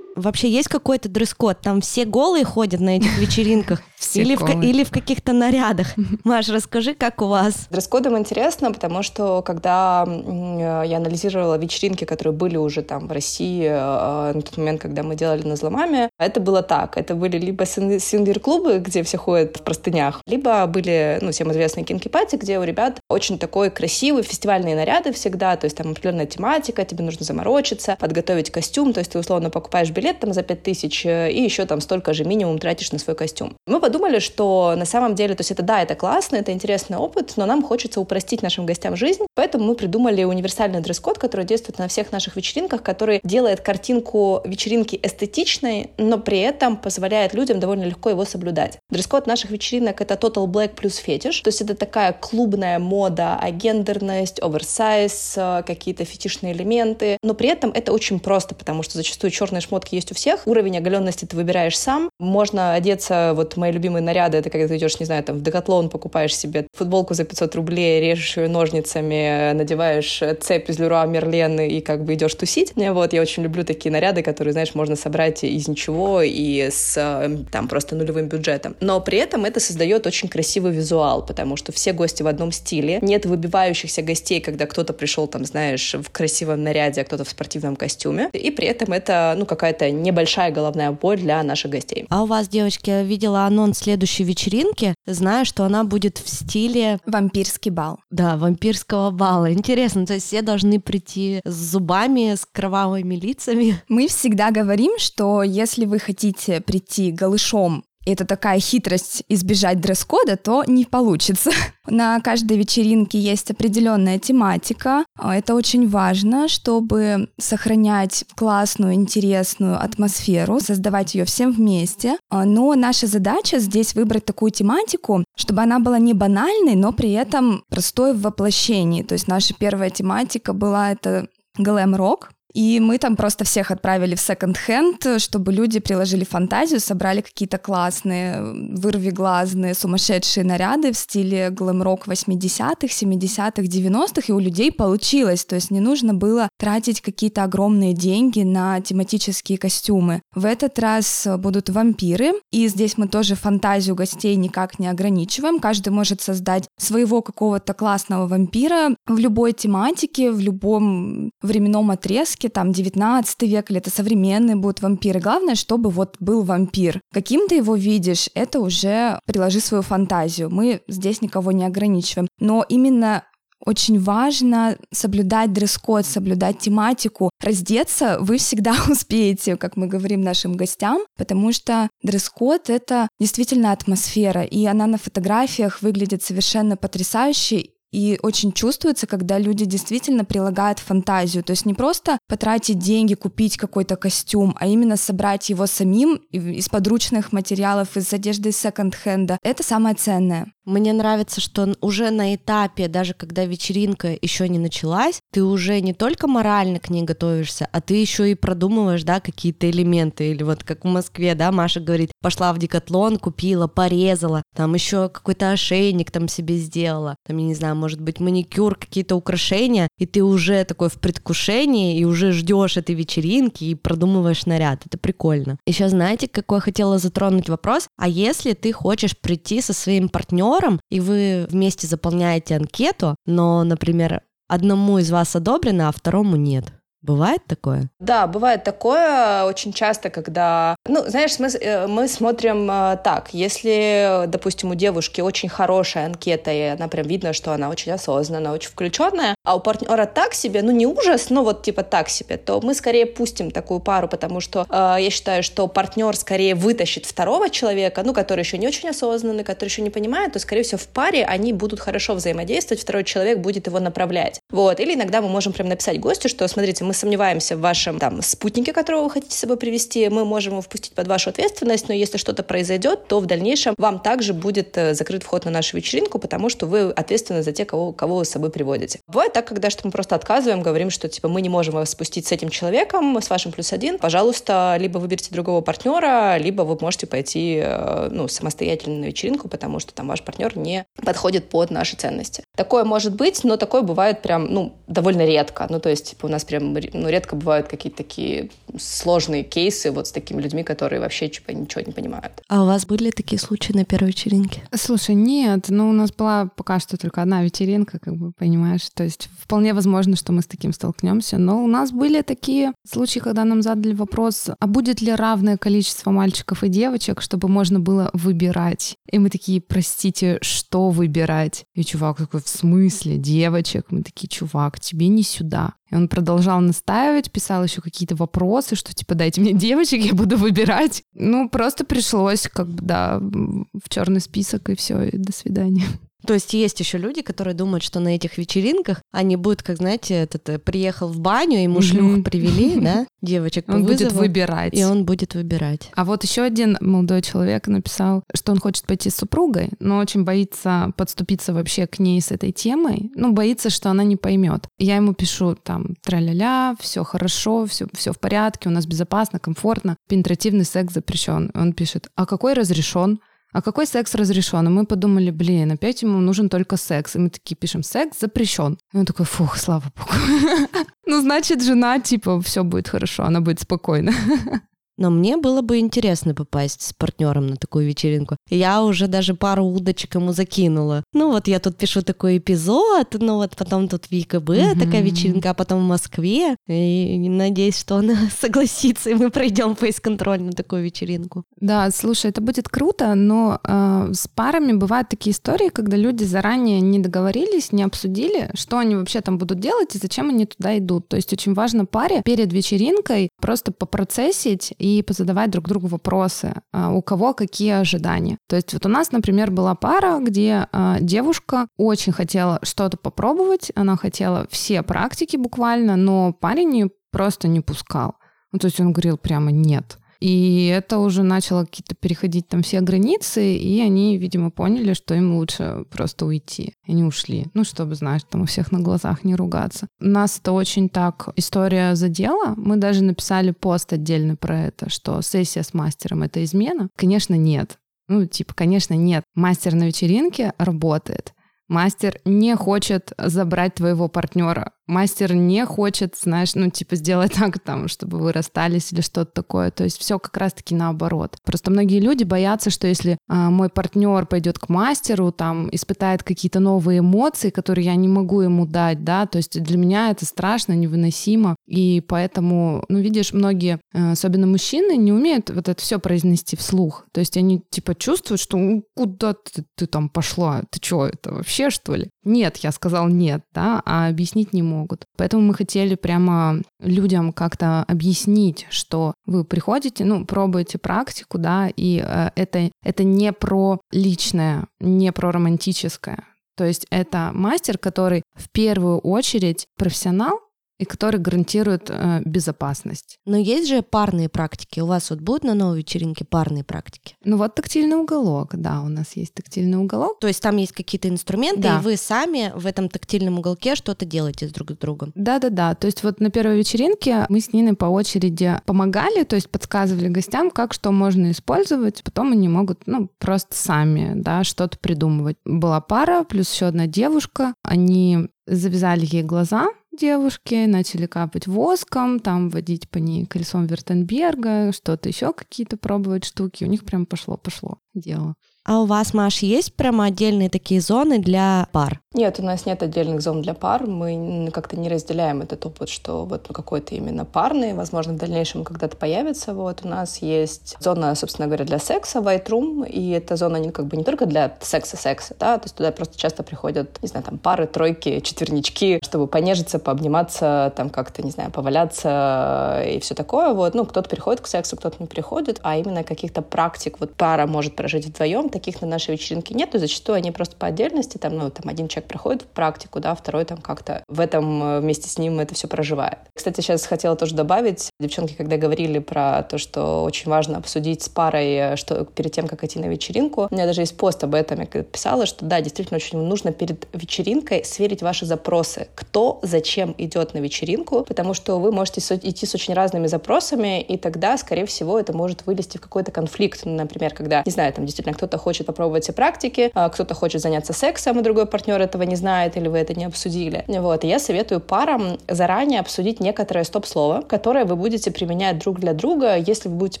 Вообще есть какой-то дресс-код? Там все голые ходят на этих вечеринках? Или в, или в каких-то нарядах. Маш, расскажи, как у вас? Дресс-кодом интересно, потому что когда я анализировала вечеринки, которые были уже там в России э, на тот момент, когда мы делали на взломами, это было так. Это были либо свингер-клубы, где все ходят в простынях, либо были, ну, всем известные кинки-пати, где у ребят очень такой красивый фестивальные наряды всегда, то есть там определенная тематика, тебе нужно заморочиться, подготовить костюм, то есть ты условно покупаешь билет там за 5000 э, и еще там столько же минимум тратишь на свой костюм. Мы подумали, что на самом деле, то есть это да, это классно, это интересный опыт, но нам хочется упростить нашим гостям жизнь, поэтому мы придумали универсальный дресс-код, который действует на всех наших вечеринках, который делает картинку вечеринки эстетичной, но при этом позволяет людям довольно легко его соблюдать. Дресс-код наших вечеринок — это Total Black плюс фетиш, то есть это такая клубная мода, агендерность, оверсайз, э, какие-то фетишные элементы, но при этом это очень просто, потому что зачастую черные шмотки есть у всех, уровень оголенности ты выбираешь сам, можно одеться, вот мои любимые наряды, это когда ты идешь, не знаю, там в Декатлон покупаешь себе футболку за 500 рублей, режешь ее ножницами, надеваешь цепь из Леруа Мерлен и как бы идешь тусить. Вот, я очень люблю такие наряды, которые, знаешь, можно собрать из ничего и с эм, там просто нулевым бюджетом. Но при этом это создает очень красивый визуал, потому что все гости в одном стиле, нет выбивающихся гостей, когда кто-то пришел там, знаешь, в красивом наряде, а кто-то в спортивном костюме. И при этом это, ну, какая-то небольшая головная боль для наших гостей. А у вас, девочки, я видела анонс следующей вечеринки, знаю, что она будет в стиле... Вампирский бал. Да, вампирского бала. Интересно, то есть все должны прийти с зубами, с кровавыми лицами. Мы всегда говорим, что если вы хотите прийти голышом это такая хитрость избежать дресс-кода, то не получится. На каждой вечеринке есть определенная тематика. А, это очень важно, чтобы сохранять классную, интересную атмосферу, создавать ее всем вместе. А, но наша задача здесь выбрать такую тематику, чтобы она была не банальной, но при этом простой в воплощении. То есть наша первая тематика была это глэм-рок, и мы там просто всех отправили в секонд-хенд, чтобы люди приложили фантазию, собрали какие-то классные, вырви-глазные, сумасшедшие наряды в стиле глэм-рок 80-х, 70-х, 90-х, и у людей получилось. То есть не нужно было тратить какие-то огромные деньги на тематические костюмы. В этот раз будут вампиры, и здесь мы тоже фантазию гостей никак не ограничиваем. Каждый может создать своего какого-то классного вампира в любой тематике, в любом временном отрезке, сказки, там, 19 век, или это современные будут вампиры. Главное, чтобы вот был вампир. Каким ты его видишь, это уже приложи свою фантазию. Мы здесь никого не ограничиваем. Но именно очень важно соблюдать дресс-код, соблюдать тематику. Раздеться вы всегда успеете, как мы говорим нашим гостям, потому что дресс-код — это действительно атмосфера, и она на фотографиях выглядит совершенно потрясающе, И очень чувствуется, когда люди действительно прилагают фантазию. То есть не просто потратить деньги, купить какой-то костюм, а именно собрать его самим из подручных материалов, из одежды секонд-хенда. Это самое ценное. Мне нравится, что уже на этапе, даже когда вечеринка еще не началась, ты уже не только морально к ней готовишься, а ты еще и продумываешь, да, какие-то элементы. Или вот как в Москве, да, Маша говорит, пошла в Декатлон, купила, порезала, там еще какой-то ошейник там себе сделала, там, я не знаю, может быть, маникюр, какие-то украшения, и ты уже такой в предвкушении, и уже ждешь этой вечеринки и продумываешь наряд. Это прикольно. Еще знаете, какой хотела затронуть вопрос? А если ты хочешь прийти со своим партнером партнером, и вы вместе заполняете анкету, но, например, одному из вас одобрено, а второму нет. Бывает такое? Да, бывает такое очень часто, когда, ну, знаешь, мы, э, мы смотрим э, так, если, допустим, у девушки очень хорошая анкета, и она прям видно, что она очень осознанная, очень включенная, а у партнера так себе, ну, не ужас, но вот типа так себе, то мы скорее пустим такую пару, потому что э, я считаю, что партнер скорее вытащит второго человека, ну, который еще не очень осознанный, который еще не понимает, то, скорее всего, в паре они будут хорошо взаимодействовать, второй человек будет его направлять. Вот, или иногда мы можем прям написать гостю, что, смотрите, мы сомневаемся в вашем там спутнике, которого вы хотите с собой привести, мы можем его впустить под вашу ответственность, но если что-то произойдет, то в дальнейшем вам также будет э, закрыт вход на нашу вечеринку, потому что вы ответственны за те, кого, кого вы с собой приводите. Бывает так, когда что мы просто отказываем, говорим, что типа мы не можем вас спустить с этим человеком, с вашим плюс один, пожалуйста, либо выберите другого партнера, либо вы можете пойти э, ну, самостоятельно на вечеринку, потому что там ваш партнер не подходит под наши ценности. Такое может быть, но такое бывает прям, ну, довольно редко. Ну, то есть, типа, у нас прям ну, редко бывают какие-то такие сложные кейсы вот с такими людьми, которые вообще типа, ничего не понимают. А у вас были такие случаи на первой вечеринке? Слушай, нет, ну у нас была пока что только одна вечеринка, как бы понимаешь, то есть вполне возможно, что мы с таким столкнемся, но у нас были такие случаи, когда нам задали вопрос, а будет ли равное количество мальчиков и девочек, чтобы можно было выбирать? И мы такие, простите, что выбирать? И чувак такой, в смысле, девочек? Мы такие, чувак, тебе не сюда. И он продолжал настаивать, писал еще какие-то вопросы, что типа дайте мне девочек, я буду выбирать. Ну, просто пришлось как бы, да, в черный список и все, и до свидания. То есть есть еще люди, которые думают, что на этих вечеринках они будут, как знаете, этот э, приехал в баню, ему шлюх привели, да, девочек Он вызову, будет выбирать. И он будет выбирать. А вот еще один молодой человек написал, что он хочет пойти с супругой, но очень боится подступиться вообще к ней с этой темой. Ну, боится, что она не поймет. Я ему пишу там тра-ля-ля, все хорошо, все, все в порядке, у нас безопасно, комфортно, пенетративный секс запрещен. Он пишет, а какой разрешен? А какой секс разрешен? И мы подумали, блин, опять ему нужен только секс. И мы такие пишем, секс запрещен. И он такой, фух, слава богу. Ну, значит, жена, типа, все будет хорошо, она будет спокойна. Но мне было бы интересно попасть с партнером на такую вечеринку. Я уже даже пару удочек ему закинула. Ну вот я тут пишу такой эпизод, ну вот потом тут в ЕКБ mm-hmm. такая вечеринка, а потом в Москве. И надеюсь, что он согласится, и мы пройдем фейс-контроль на такую вечеринку. Да, слушай, это будет круто, но э, с парами бывают такие истории, когда люди заранее не договорились, не обсудили, что они вообще там будут делать и зачем они туда идут. То есть очень важно паре перед вечеринкой просто попроцессить и позадавать друг другу вопросы, а, у кого какие ожидания. То есть вот у нас, например, была пара, где а, девушка очень хотела что-то попробовать, она хотела все практики буквально, но парень ее просто не пускал. Ну, то есть он говорил прямо нет. И это уже начало какие-то переходить там все границы, и они, видимо, поняли, что им лучше просто уйти. И они ушли. Ну, чтобы, знаешь, там у всех на глазах не ругаться. Нас это очень так история задела. Мы даже написали пост отдельно про это, что сессия с мастером — это измена. Конечно, нет. Ну, типа, конечно, нет. Мастер на вечеринке работает. Мастер не хочет забрать твоего партнера мастер не хочет, знаешь, ну, типа, сделать так, там, чтобы вы расстались или что-то такое. То есть все как раз-таки наоборот. Просто многие люди боятся, что если а, мой партнер пойдет к мастеру, там, испытает какие-то новые эмоции, которые я не могу ему дать, да, то есть для меня это страшно, невыносимо. И поэтому, ну, видишь, многие, э, особенно мужчины, не умеют вот это все произнести вслух. То есть они, типа, чувствуют, что ну, куда ты, ты там пошла? Ты что, это вообще, что ли? Нет, я сказал нет, да, а объяснить не могу могут. Поэтому мы хотели прямо людям как-то объяснить, что вы приходите, ну, пробуете практику, да, и э, это, это не про личное, не про романтическое. То есть это мастер, который в первую очередь профессионал, и который гарантирует э, безопасность. Но есть же парные практики. У вас вот будут на новой вечеринке парные практики? Ну вот тактильный уголок, да, у нас есть тактильный уголок. То есть там есть какие-то инструменты, да. и вы сами в этом тактильном уголке что-то делаете с друг с другом? Да-да-да. То есть вот на первой вечеринке мы с Ниной по очереди помогали, то есть подсказывали гостям, как что можно использовать. Потом они могут, ну, просто сами, да, что-то придумывать. Была пара, плюс еще одна девушка. Они завязали ей глаза, девушки, начали капать воском, там водить по ней колесом Вертенберга, что-то еще какие-то пробовать штуки. У них прям пошло-пошло дело. А у вас, Маш, есть прямо отдельные такие зоны для пар? Нет, у нас нет отдельных зон для пар. Мы как-то не разделяем этот опыт, что вот какой-то именно парный, возможно, в дальнейшем когда-то появится. Вот у нас есть зона, собственно говоря, для секса, white room, и эта зона не как бы не только для секса-секса, да, то есть туда просто часто приходят, не знаю, там пары, тройки, четвернички, чтобы понежиться, пообниматься, там как-то, не знаю, поваляться и все такое. Вот, ну, кто-то приходит к сексу, кто-то не приходит, а именно каких-то практик, вот пара может прожить вдвоем, таких на нашей вечеринке нет, зачастую они просто по отдельности, там, ну, там один человек проходит в практику, да, второй там как-то в этом э, вместе с ним это все проживает. Кстати, сейчас хотела тоже добавить, девчонки, когда говорили про то, что очень важно обсудить с парой, э, что перед тем, как идти на вечеринку, у меня даже есть пост об этом, я писала, что да, действительно очень нужно перед вечеринкой сверить ваши запросы, кто, зачем идет на вечеринку, потому что вы можете идти с очень разными запросами, и тогда, скорее всего, это может вылезти в какой-то конфликт, например, когда, не знаю, там действительно кто-то хочет попробовать все практики, а кто-то хочет заняться сексом, и другой партнер этого не знает, или вы это не обсудили. Вот. И я советую парам заранее обсудить некоторое стоп-слово, которое вы будете применять друг для друга, если вы будете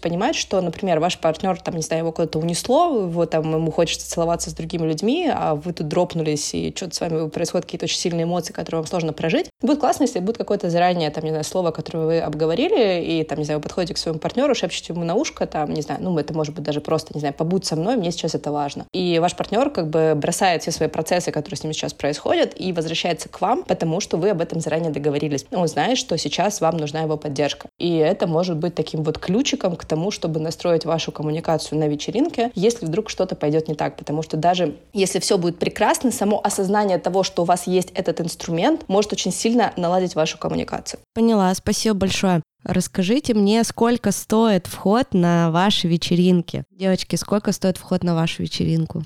понимать, что, например, ваш партнер, там, не знаю, его куда-то унесло, его там, ему хочется целоваться с другими людьми, а вы тут дропнулись, и что-то с вами происходят какие-то очень сильные эмоции, которые вам сложно прожить. Будет классно, если будет какое-то заранее, там, не знаю, слово, которое вы обговорили, и, там, не знаю, вы подходите к своему партнеру, шепчете ему на ушко, там, не знаю, ну, это может быть даже просто, не знаю, побудь со мной, мне сейчас это важно. И ваш партнер как бы бросает все свои процессы, которые с ним сейчас происходят, и возвращается к вам, потому что вы об этом заранее договорились. Он знает, что сейчас вам нужна его поддержка. И это может быть таким вот ключиком к тому, чтобы настроить вашу коммуникацию на вечеринке, если вдруг что-то пойдет не так. Потому что даже если все будет прекрасно, само осознание того, что у вас есть этот инструмент, может очень сильно наладить вашу коммуникацию. Поняла, спасибо большое. Расскажите мне, сколько стоит вход на ваши вечеринки? Девочки, сколько стоит вход на вашу вечеринку?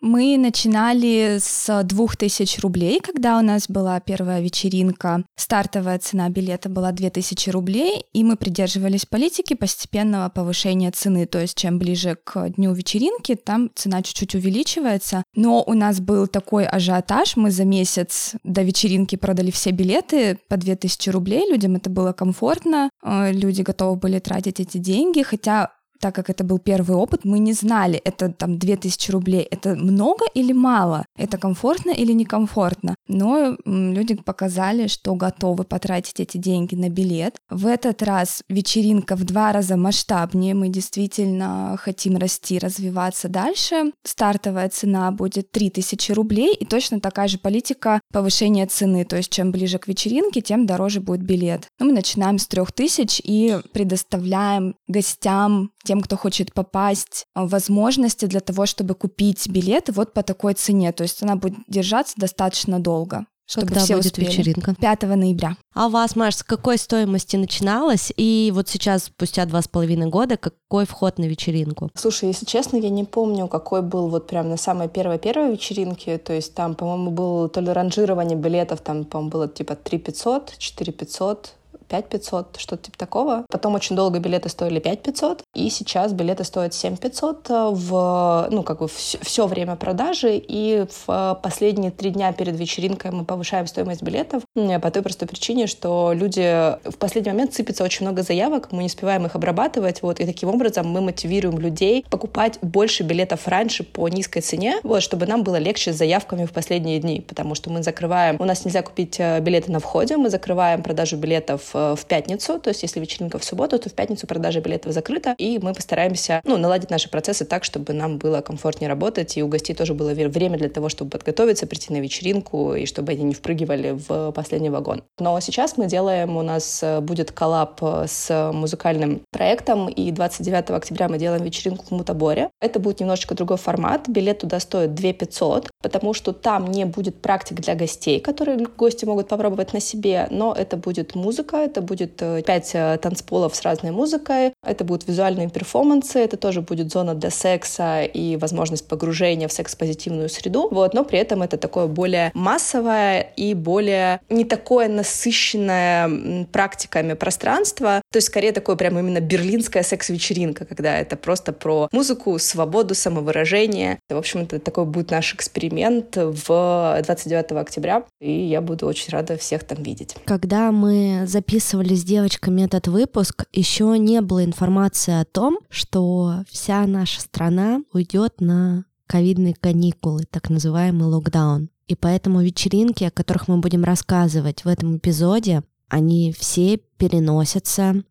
Мы начинали с 2000 рублей, когда у нас была первая вечеринка. Стартовая цена билета была 2000 рублей, и мы придерживались политики постепенного повышения цены. То есть чем ближе к дню вечеринки, там цена чуть-чуть увеличивается. Но у нас был такой ажиотаж, мы за месяц до вечеринки продали все билеты по 2000 рублей, людям это было комфортно, э, люди готовы были тратить эти деньги, хотя так как это был первый опыт, мы не знали, это там 2000 рублей, это много или мало, это комфортно или некомфортно. Но люди показали, что готовы потратить эти деньги на билет. В этот раз вечеринка в два раза масштабнее, мы действительно хотим расти, развиваться дальше. Стартовая цена будет 3000 рублей, и точно такая же политика повышения цены, то есть чем ближе к вечеринке, тем дороже будет билет. Но мы начинаем с 3000 и предоставляем гостям тем, кто хочет попасть, а, возможности для того, чтобы купить билеты вот по такой цене. То есть она будет держаться достаточно долго. Чтобы Когда все будет успели. вечеринка? 5 ноября. А у вас, Маш, с какой стоимости начиналась? И вот сейчас, спустя два с половиной года, какой вход на вечеринку? Слушай, если честно, я не помню, какой был вот прям на самой первой-первой вечеринке. То есть там, по-моему, было то ли ранжирование билетов, там, по-моему, было типа 3 500, 4 500, 5 500, что-то типа такого. Потом очень долго билеты стоили 5 500, и сейчас билеты стоят 7 500 э, в, ну, как бы все, все время продажи, и в э, последние три дня перед вечеринкой мы повышаем стоимость билетов по той простой причине, что люди в последний момент сыпется очень много заявок, мы не успеваем их обрабатывать, вот, и таким образом мы мотивируем людей покупать больше билетов раньше по низкой цене, вот, чтобы нам было легче с заявками в последние дни, потому что мы закрываем, у нас нельзя купить э, билеты на входе, мы закрываем продажу билетов в пятницу, то есть если вечеринка в субботу, то в пятницу продажа билетов закрыта, и мы постараемся ну, наладить наши процессы так, чтобы нам было комфортнее работать, и у гостей тоже было время для того, чтобы подготовиться, прийти на вечеринку, и чтобы они не впрыгивали в последний вагон. Но сейчас мы делаем, у нас э, будет коллаб с музыкальным проектом, и 29 октября мы делаем вечеринку в Мутаборе. Это будет немножечко другой формат, билет туда стоит 2 500, потому что там не будет практик для гостей, которые гости могут попробовать на себе, но это будет музыка, это будет 5 э, э, танцполов с разной музыкой, это будут визуальные перформансы, это тоже будет зона для секса и возможность погружения в секс-позитивную среду, вот, но при этом это такое более массовое и более не такое насыщенное практиками пространство, то есть скорее такое прям именно берлинская секс-вечеринка, когда это просто про музыку, свободу, самовыражение. В общем, это такой будет наш эксперимент в 29 октября, и я буду очень рада всех там видеть. Когда мы записывали с девочками этот выпуск, еще не было информации о том, что вся наша страна уйдет на ковидные каникулы, так называемый локдаун. И поэтому вечеринки, о которых мы будем рассказывать в этом эпизоде, они все переносятся.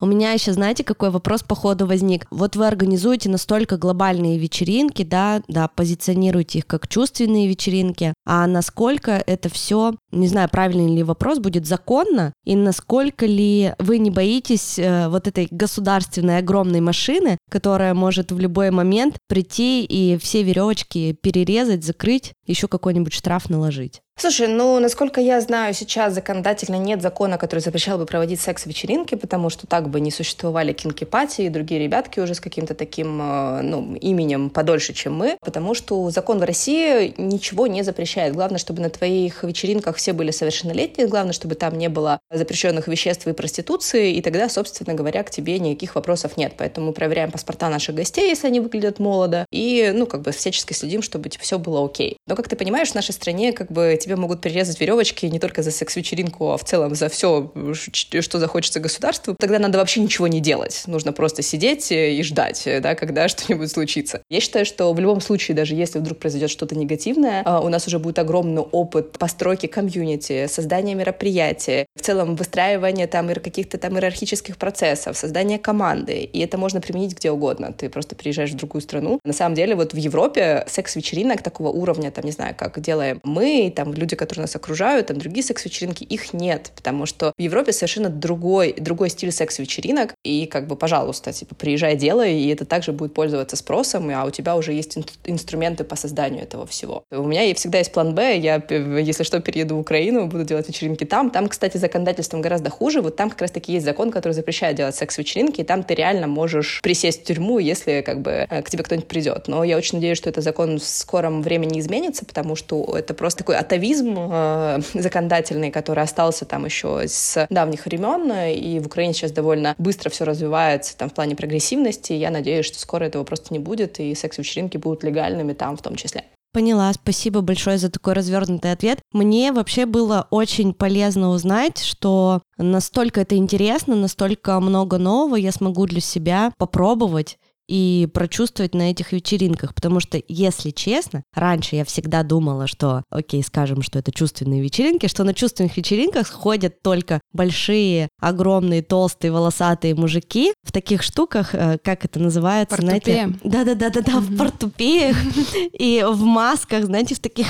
У меня еще, знаете, какой вопрос по ходу возник? Вот вы организуете настолько глобальные вечеринки, да, да, позиционируете их как чувственные вечеринки, а насколько это все, не знаю, правильный ли вопрос, будет законно, и насколько ли вы не боитесь э, вот этой государственной огромной машины, которая может в любой момент прийти и все веревочки перерезать, закрыть, еще какой-нибудь штраф наложить? Слушай, ну, насколько я знаю, сейчас законодательно нет закона, который запрещал бы проводить секс-вечеринки, потому что так бы не существовали кинки-пати и другие ребятки уже с каким-то таким, э, ну, именем подольше, чем мы, потому что закон в России ничего не запрещает. Главное, чтобы на твоих вечеринках все были совершеннолетние, главное, чтобы там не было запрещенных веществ и проституции, и тогда, собственно говоря, к тебе никаких вопросов нет. Поэтому мы проверяем паспорта наших гостей, если они выглядят молодо, и, ну, как бы всячески следим, чтобы типа, все было окей. Но, как ты понимаешь, в нашей стране, как бы, тебе могут перерезать веревочки не только за секс-вечеринку, а в целом за все, что захочется государству. Тогда надо вообще ничего не делать. Нужно просто сидеть и ждать, да, когда что-нибудь случится. Я считаю, что в любом случае, даже если вдруг произойдет что-то негативное, а, у нас уже будет огромный опыт постройки комьюнити, создания мероприятий, в целом выстраивания там каких-то там иерархических процессов, создания команды. И это можно применить где угодно. Ты просто приезжаешь в другую страну. На самом деле, вот в Европе секс-вечеринок такого уровня, там, не знаю, как делаем мы, там, люди, которые нас окружают, там, другие секс-вечеринки, их нет, потому что в Европе совершенно другой, другой стиль секс-вечеринок, и, как бы, пожалуйста, типа, приезжай, делай, и это также будет пользоваться спросом, а у тебя уже есть ин- инструменты по созданию этого всего. У меня всегда есть план Б, я, если что, перееду в Украину, буду делать вечеринки там. Там, кстати, законодательством гораздо хуже, вот там как раз-таки есть закон, который запрещает делать секс-вечеринки, и там ты реально можешь присесть в тюрьму, если, как бы, э, к тебе кто-нибудь придет. Но я очень надеюсь, что этот закон в скором времени изменится, потому что это просто такой атовизм э, законодательный, который остался там еще с давних времен, и в Украине сейчас довольно быстро все развивается там в плане прогрессивности. Я надеюсь, что скоро этого просто не будет, и секс-вечеринки будут легальными там в том числе. Поняла, спасибо большое за такой развернутый ответ. Мне вообще было очень полезно узнать, что настолько это интересно, настолько много нового я смогу для себя попробовать и прочувствовать на этих вечеринках, потому что, если честно, раньше я всегда думала, что, окей, скажем, что это чувственные вечеринки, что на чувственных вечеринках ходят только большие, огромные, толстые, волосатые мужики в таких штуках, э, как это называется, Портупея. знаете? Да-да-да-да-да, в портупеях и в масках, знаете, в таких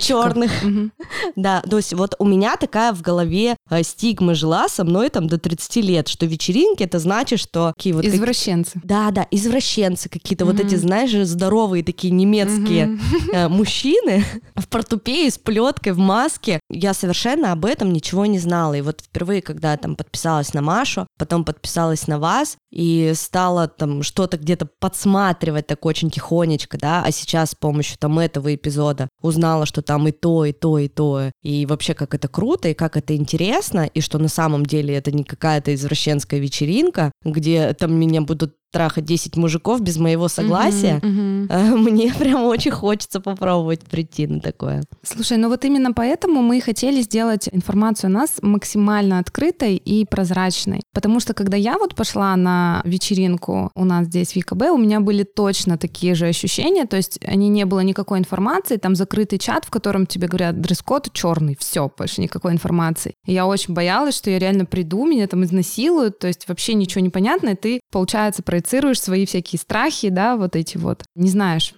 черных. Да, то есть вот у меня такая в голове э, стигма жила со мной там до 30 лет, что вечеринки это значит, что такие вот... Извращенцы. Да, да, из извращенцы какие-то, mm-hmm. вот эти, знаешь, здоровые такие немецкие mm-hmm. мужчины в портупее с плеткой, в маске. Я совершенно об этом ничего не знала. И вот впервые, когда я там подписалась на Машу, потом подписалась на вас и стала там что-то где-то подсматривать так очень тихонечко, да, а сейчас с помощью там этого эпизода узнала, что там и то, и то, и то, и вообще как это круто, и как это интересно, и что на самом деле это не какая-то извращенская вечеринка, где там меня будут трахать 10 мужиков без моего согласия, э, мне прям очень хочется попробовать прийти на такое. Слушай, ну вот именно поэтому мы хотели сделать информацию о нас максимально открытой и прозрачной. Потому что когда я вот пошла на вечеринку у нас здесь в ЕКБ, у меня были точно такие же ощущения, то есть они не было никакой информации, там закрытый чат, в котором тебе говорят дресс-код черный, все, больше никакой информации. И я очень боялась, что я реально приду, меня там изнасилуют, то есть вообще ничего не понятно, и ты, получается, проецируешь свои всякие страхи, да, вот эти вот, не знаешь,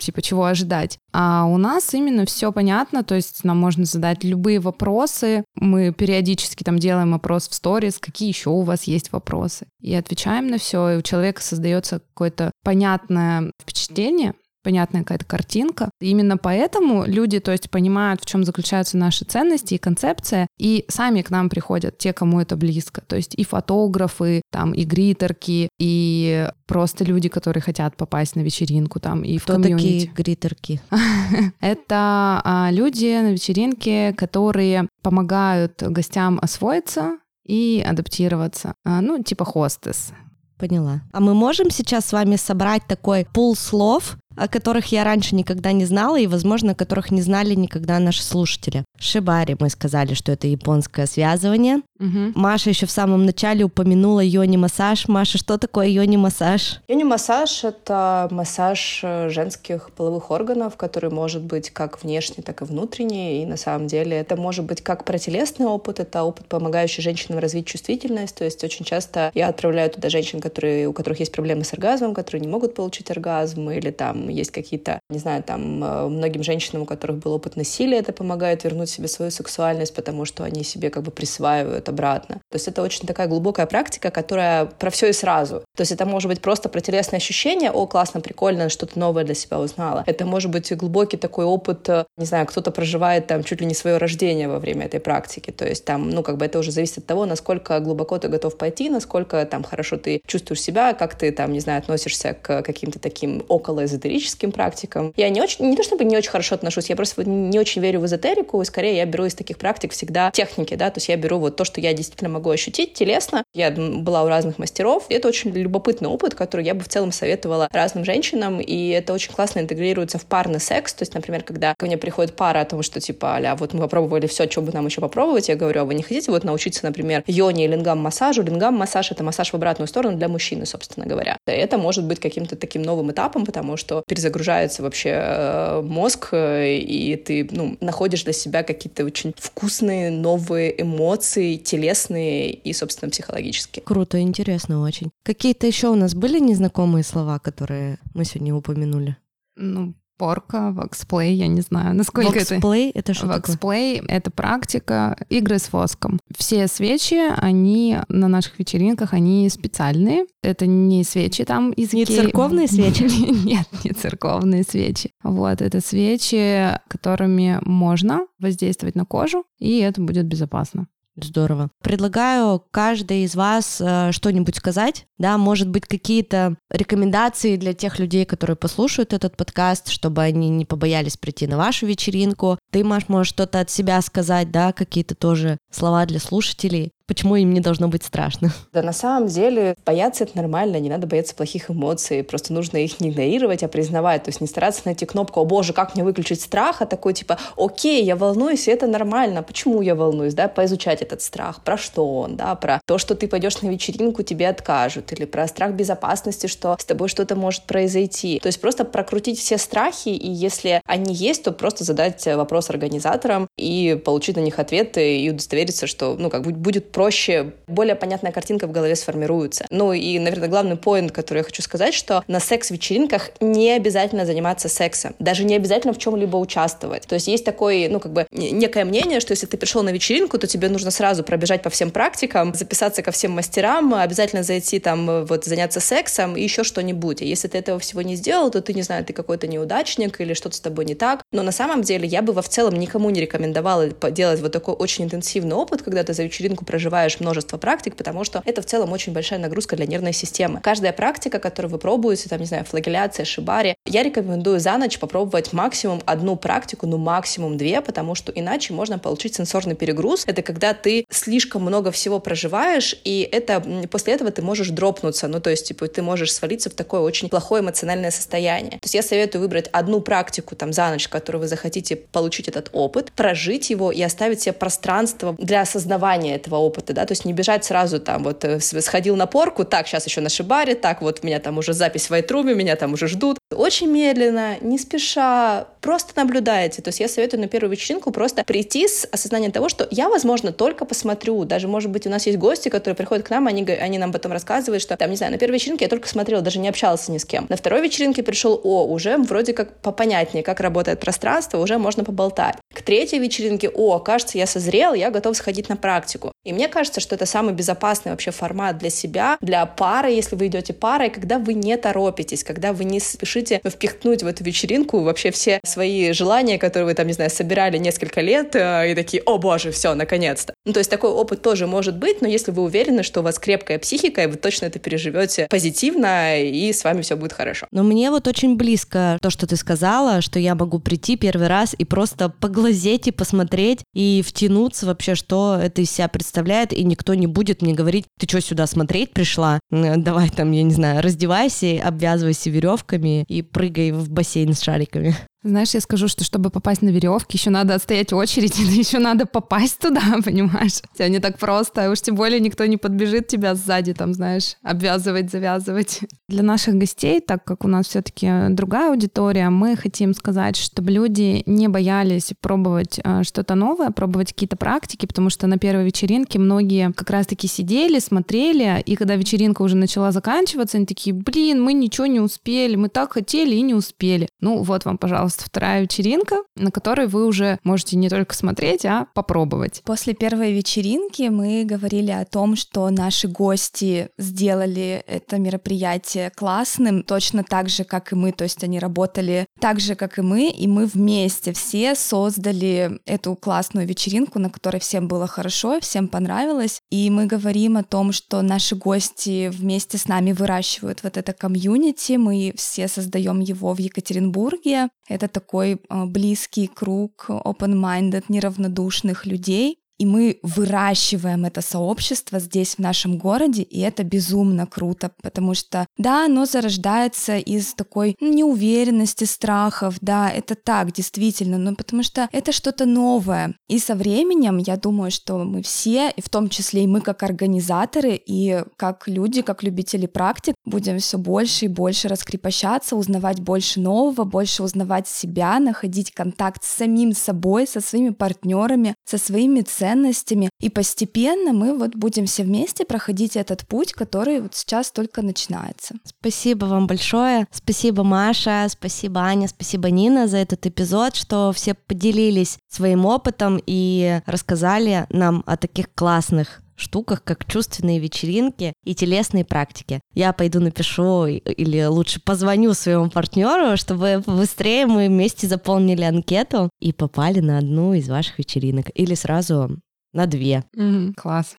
типа чего ожидать. А у нас именно все понятно, то есть нам можно задать любые вопросы. Мы периодически там делаем опрос в сторис, какие еще у вас есть вопросы. И отвечаем на все, и у человека создается какое-то понятное впечатление, понятная какая-то картинка. Именно поэтому люди, то есть, понимают, в чем заключаются наши ценности и концепция, и сами к нам приходят те, кому это близко. То есть и фотографы, там, и гритерки, и просто люди, которые хотят попасть на вечеринку, там, и в Кто комьюнити. такие гритерки? Это а, люди на вечеринке, которые помогают гостям освоиться и адаптироваться. А, ну, типа хостес. Поняла. А мы можем сейчас с вами собрать такой пул слов, о которых я раньше никогда не знала и, возможно, о которых не знали никогда наши слушатели. Шибари мы сказали, что это японское связывание. Мгм. Маша еще в самом начале упомянула йони-массаж. Маша, что такое йони-массаж? Йони-массаж — это массаж э, женских половых органов, который может быть как внешний, так и внутренний. И на самом деле это может быть как про телесный опыт, это опыт, помогающий женщинам развить чувствительность. То есть очень часто я отправляю туда женщин, которые, у которых есть проблемы с оргазмом, которые не могут получить оргазм, или там есть какие-то, не знаю, там э, многим женщинам, у которых был опыт насилия, это помогает вернуть себе свою сексуальность, потому что они себе как бы присваивают обратно. То есть это очень такая глубокая практика, которая про все и сразу. То есть это может быть просто про телесные ощущения, о, классно, прикольно, что-то новое для себя узнала. Это может быть глубокий такой опыт, э, не знаю, кто-то проживает там чуть ли не свое рождение во время этой практики. То есть там, ну, как бы это уже зависит от того, насколько глубоко ты готов пойти, насколько там хорошо ты чувствуешь себя, как ты там, не знаю, относишься к каким-то таким околоэзотерическим практикам. Я не очень, не то чтобы не очень хорошо отношусь, я просто не очень верю в эзотерику, и скорее я беру из таких практик всегда техники, да, то есть я беру вот то, что я действительно могу ощутить телесно. Я была у разных мастеров, и это очень любопытный опыт, который я бы в целом советовала разным женщинам, и это очень классно интегрируется в парный секс, то есть, например, когда ко мне приходит пара о том, что типа, аля, вот мы попробовали все, что бы нам еще попробовать, я говорю, а вы не хотите вот научиться, например, йоне и лингам-массажу? Лингам-массаж — это массаж в обратную сторону для мужчины, собственно говоря. Это может быть каким-то таким новым этапом, потому что перезагружается вообще э, мозг, э, и ты ну, находишь для себя какие-то очень вкусные новые эмоции, телесные и, собственно, психологические. Круто, интересно очень. Какие-то еще у нас были незнакомые слова, которые мы сегодня упомянули? Ну, порка, wax play, я не знаю, насколько это... Wax play — это что такое? Wax play — это практика игры с воском. Все свечи, они на наших вечеринках, они специальные. Это не свечи там из Не Икеи. церковные свечи? Нет, не церковные свечи. Вот, это свечи, которыми можно воздействовать на кожу, и это будет безопасно. Здорово. Предлагаю каждой из вас э, что-нибудь сказать, да, может быть, какие-то рекомендации для тех людей, которые послушают этот подкаст, чтобы они не побоялись прийти на вашу вечеринку. Ты, Маш, можешь что-то от себя сказать, да, какие-то тоже слова для слушателей. Почему им не должно быть страшно? Да на самом деле бояться это нормально, не надо бояться плохих эмоций, просто нужно их не игнорировать, а признавать, то есть не стараться найти кнопку «О боже, как мне выключить страх», а такой типа «Окей, я волнуюсь, и это нормально, почему я волнуюсь?» да, поизучать этот страх, про что он, да, про то, что ты пойдешь на вечеринку, тебе откажут, или про страх безопасности, что с тобой что-то может произойти. То есть просто прокрутить все страхи, и если они есть, то просто задать вопрос организаторам и получить на них ответы и удостовериться, что, ну, как будет проще, более понятная картинка в голове сформируется. Ну и, наверное, главный поинт, который я хочу сказать, что на секс-вечеринках не обязательно заниматься сексом, даже не обязательно в чем-либо участвовать. То есть есть такое, ну, как бы, некое мнение, что если ты пришел на вечеринку, то тебе нужно сразу пробежать по всем практикам, записаться ко всем мастерам, обязательно зайти там, вот, заняться сексом и еще что-нибудь. Если ты этого всего не сделал, то ты, не знаю, ты какой-то неудачник или что-то с тобой не так. Но на самом деле я бы во в целом никому не рекомендовала делать вот такой очень интенсивный опыт, когда ты за вечеринку проживаешь проживаешь множество практик, потому что это в целом очень большая нагрузка для нервной системы. Каждая практика, которую вы пробуете, там, не знаю, флагеляция, шибари, я рекомендую за ночь попробовать максимум одну практику, ну максимум две, потому что иначе можно получить сенсорный перегруз. Это когда ты слишком много всего проживаешь, и это после этого ты можешь дропнуться, ну то есть типа ты можешь свалиться в такое очень плохое эмоциональное состояние. То есть я советую выбрать одну практику там за ночь, которую вы захотите получить этот опыт, прожить его и оставить себе пространство для осознавания этого опыта, да, то есть не бежать сразу там вот э, сходил на порку, так, сейчас еще на шибаре, так, вот у меня там уже запись в Вайтруме, меня там уже ждут. Очень медленно, не спеша, просто наблюдаете. То есть я советую на первую вечеринку просто прийти с осознанием того, что я, возможно, только посмотрю. Даже, может быть, у нас есть гости, которые приходят к нам, они, они нам потом рассказывают, что, там, не знаю, на первой вечеринке я только смотрела, даже не общался ни с кем. На второй вечеринке пришел, о, уже вроде как попонятнее, как работает пространство, уже можно поболтать. К третьей вечеринке, о, кажется, я созрел, я готов сходить на практику. И мне кажется, что это самый безопасный вообще формат для себя, для пары, если вы идете парой, когда вы не торопитесь, когда вы не спешите впихнуть в эту вечеринку вообще все свои желания, которые вы там, не знаю, собирали несколько лет, э, и такие, о боже, все, наконец-то. Ну, то есть такой опыт тоже может быть, но если вы уверены, что у вас крепкая психика, и вы точно это переживете позитивно, и с вами все будет хорошо. Но мне вот очень близко то, что ты сказала, что я могу прийти первый раз и просто поглазеть и посмотреть, и втянуться вообще, что это из себя представляет, и никто не будет мне говорить, ты что сюда смотреть пришла? Давай там, я не знаю, раздевайся, обвязывайся веревками и прыгай в бассейн с шариками. Знаешь, я скажу, что чтобы попасть на веревки, еще надо отстоять очередь, еще надо попасть туда, понимаешь? Это не так просто, уж тем более никто не подбежит тебя сзади, там, знаешь, обвязывать, завязывать. Для наших гостей, так как у нас все-таки другая аудитория, мы хотим сказать, чтобы люди не боялись пробовать э, что-то новое, пробовать какие-то практики, потому что на первой вечеринке многие как раз-таки сидели, смотрели, и когда вечеринка уже начала заканчиваться, они такие, блин, мы ничего не успели, мы так хотели и не успели. Ну вот вам, пожалуйста, пожалуйста, вторая вечеринка, на которой вы уже можете не только смотреть, а попробовать. После первой вечеринки мы говорили о том, что наши гости сделали это мероприятие классным, точно так же, как и мы, то есть они работали так же, как и мы, и мы вместе все создали эту классную вечеринку, на которой всем было хорошо, всем понравилось, и мы говорим о том, что наши гости вместе с нами выращивают вот это комьюнити, мы все создаем его в Екатеринбурге, это такой а, близкий круг open-minded, неравнодушных людей, и мы выращиваем это сообщество здесь, в нашем городе, и это безумно круто, потому что, да, оно зарождается из такой неуверенности, страхов, да, это так, действительно, но потому что это что-то новое. И со временем, я думаю, что мы все, и в том числе и мы как организаторы, и как люди, как любители практик, будем все больше и больше раскрепощаться, узнавать больше нового, больше узнавать себя, находить контакт с самим собой, со своими партнерами, со своими ценностями, ценностями. И постепенно мы вот будем все вместе проходить этот путь, который вот сейчас только начинается. Спасибо вам большое. Спасибо, Маша, спасибо, Аня, спасибо, Нина, за этот эпизод, что все поделились своим опытом и рассказали нам о таких классных штуках, как чувственные вечеринки и телесные практики. Я пойду напишу или лучше позвоню своему партнеру, чтобы быстрее мы вместе заполнили анкету и попали на одну из ваших вечеринок. Или сразу на две. Mm-hmm, класс.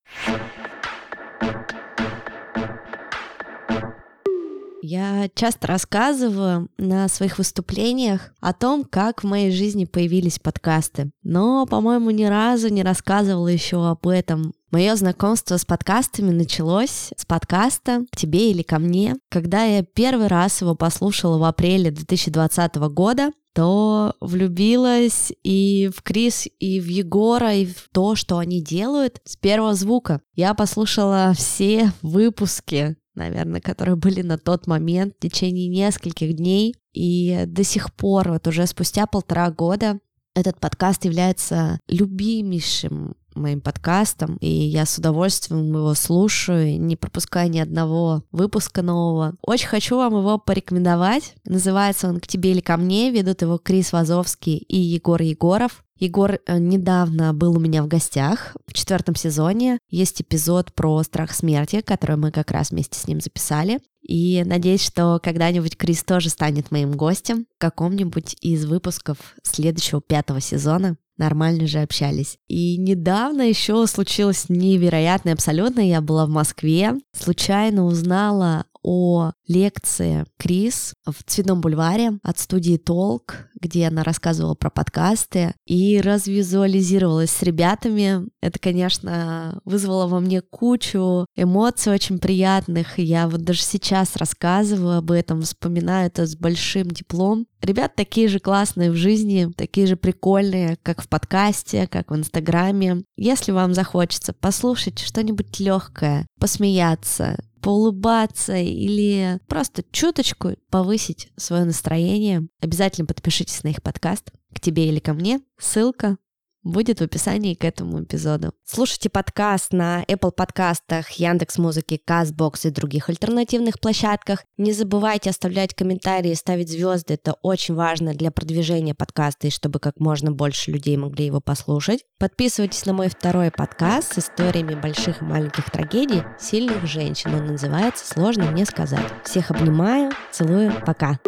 Я часто рассказываю на своих выступлениях о том, как в моей жизни появились подкасты. Но, по-моему, ни разу не рассказывала еще об этом Мое знакомство с подкастами началось с подкаста «К тебе или ко мне». Когда я первый раз его послушала в апреле 2020 года, то влюбилась и в Крис, и в Егора, и в то, что они делают с первого звука. Я послушала все выпуски, наверное, которые были на тот момент в течение нескольких дней. И до сих пор, вот уже спустя полтора года, этот подкаст является любимейшим моим подкастом, и я с удовольствием его слушаю, не пропуская ни одного выпуска нового. Очень хочу вам его порекомендовать. Называется он «К тебе или ко мне». Ведут его Крис Вазовский и Егор Егоров. Егор э, недавно был у меня в гостях в четвертом сезоне. Есть эпизод про страх смерти, который мы как раз вместе с ним записали. И надеюсь, что когда-нибудь Крис тоже станет моим гостем в каком-нибудь из выпусков следующего пятого сезона. Нормально же общались. И недавно еще случилось невероятное абсолютно. Я была в Москве, случайно узнала о лекции Крис в Цветном бульваре от студии Толк, где она рассказывала про подкасты и развизуализировалась с ребятами. Это, конечно, вызвало во мне кучу эмоций очень приятных. Я вот даже сейчас рассказываю об этом, вспоминаю это с большим теплом. Ребят такие же классные в жизни, такие же прикольные, как в подкасте, как в Инстаграме. Если вам захочется послушать что-нибудь легкое, посмеяться, поулыбаться или просто чуточку повысить свое настроение, обязательно подпишитесь на их подкаст к тебе или ко мне. Ссылка будет в описании к этому эпизоду. Слушайте подкаст на Apple подкастах, Яндекс Музыки, Castbox и других альтернативных площадках. Не забывайте оставлять комментарии, ставить звезды. Это очень важно для продвижения подкаста и чтобы как можно больше людей могли его послушать. Подписывайтесь на мой второй подкаст с историями больших и маленьких трагедий сильных женщин. Он называется «Сложно мне сказать». Всех обнимаю, целую, пока.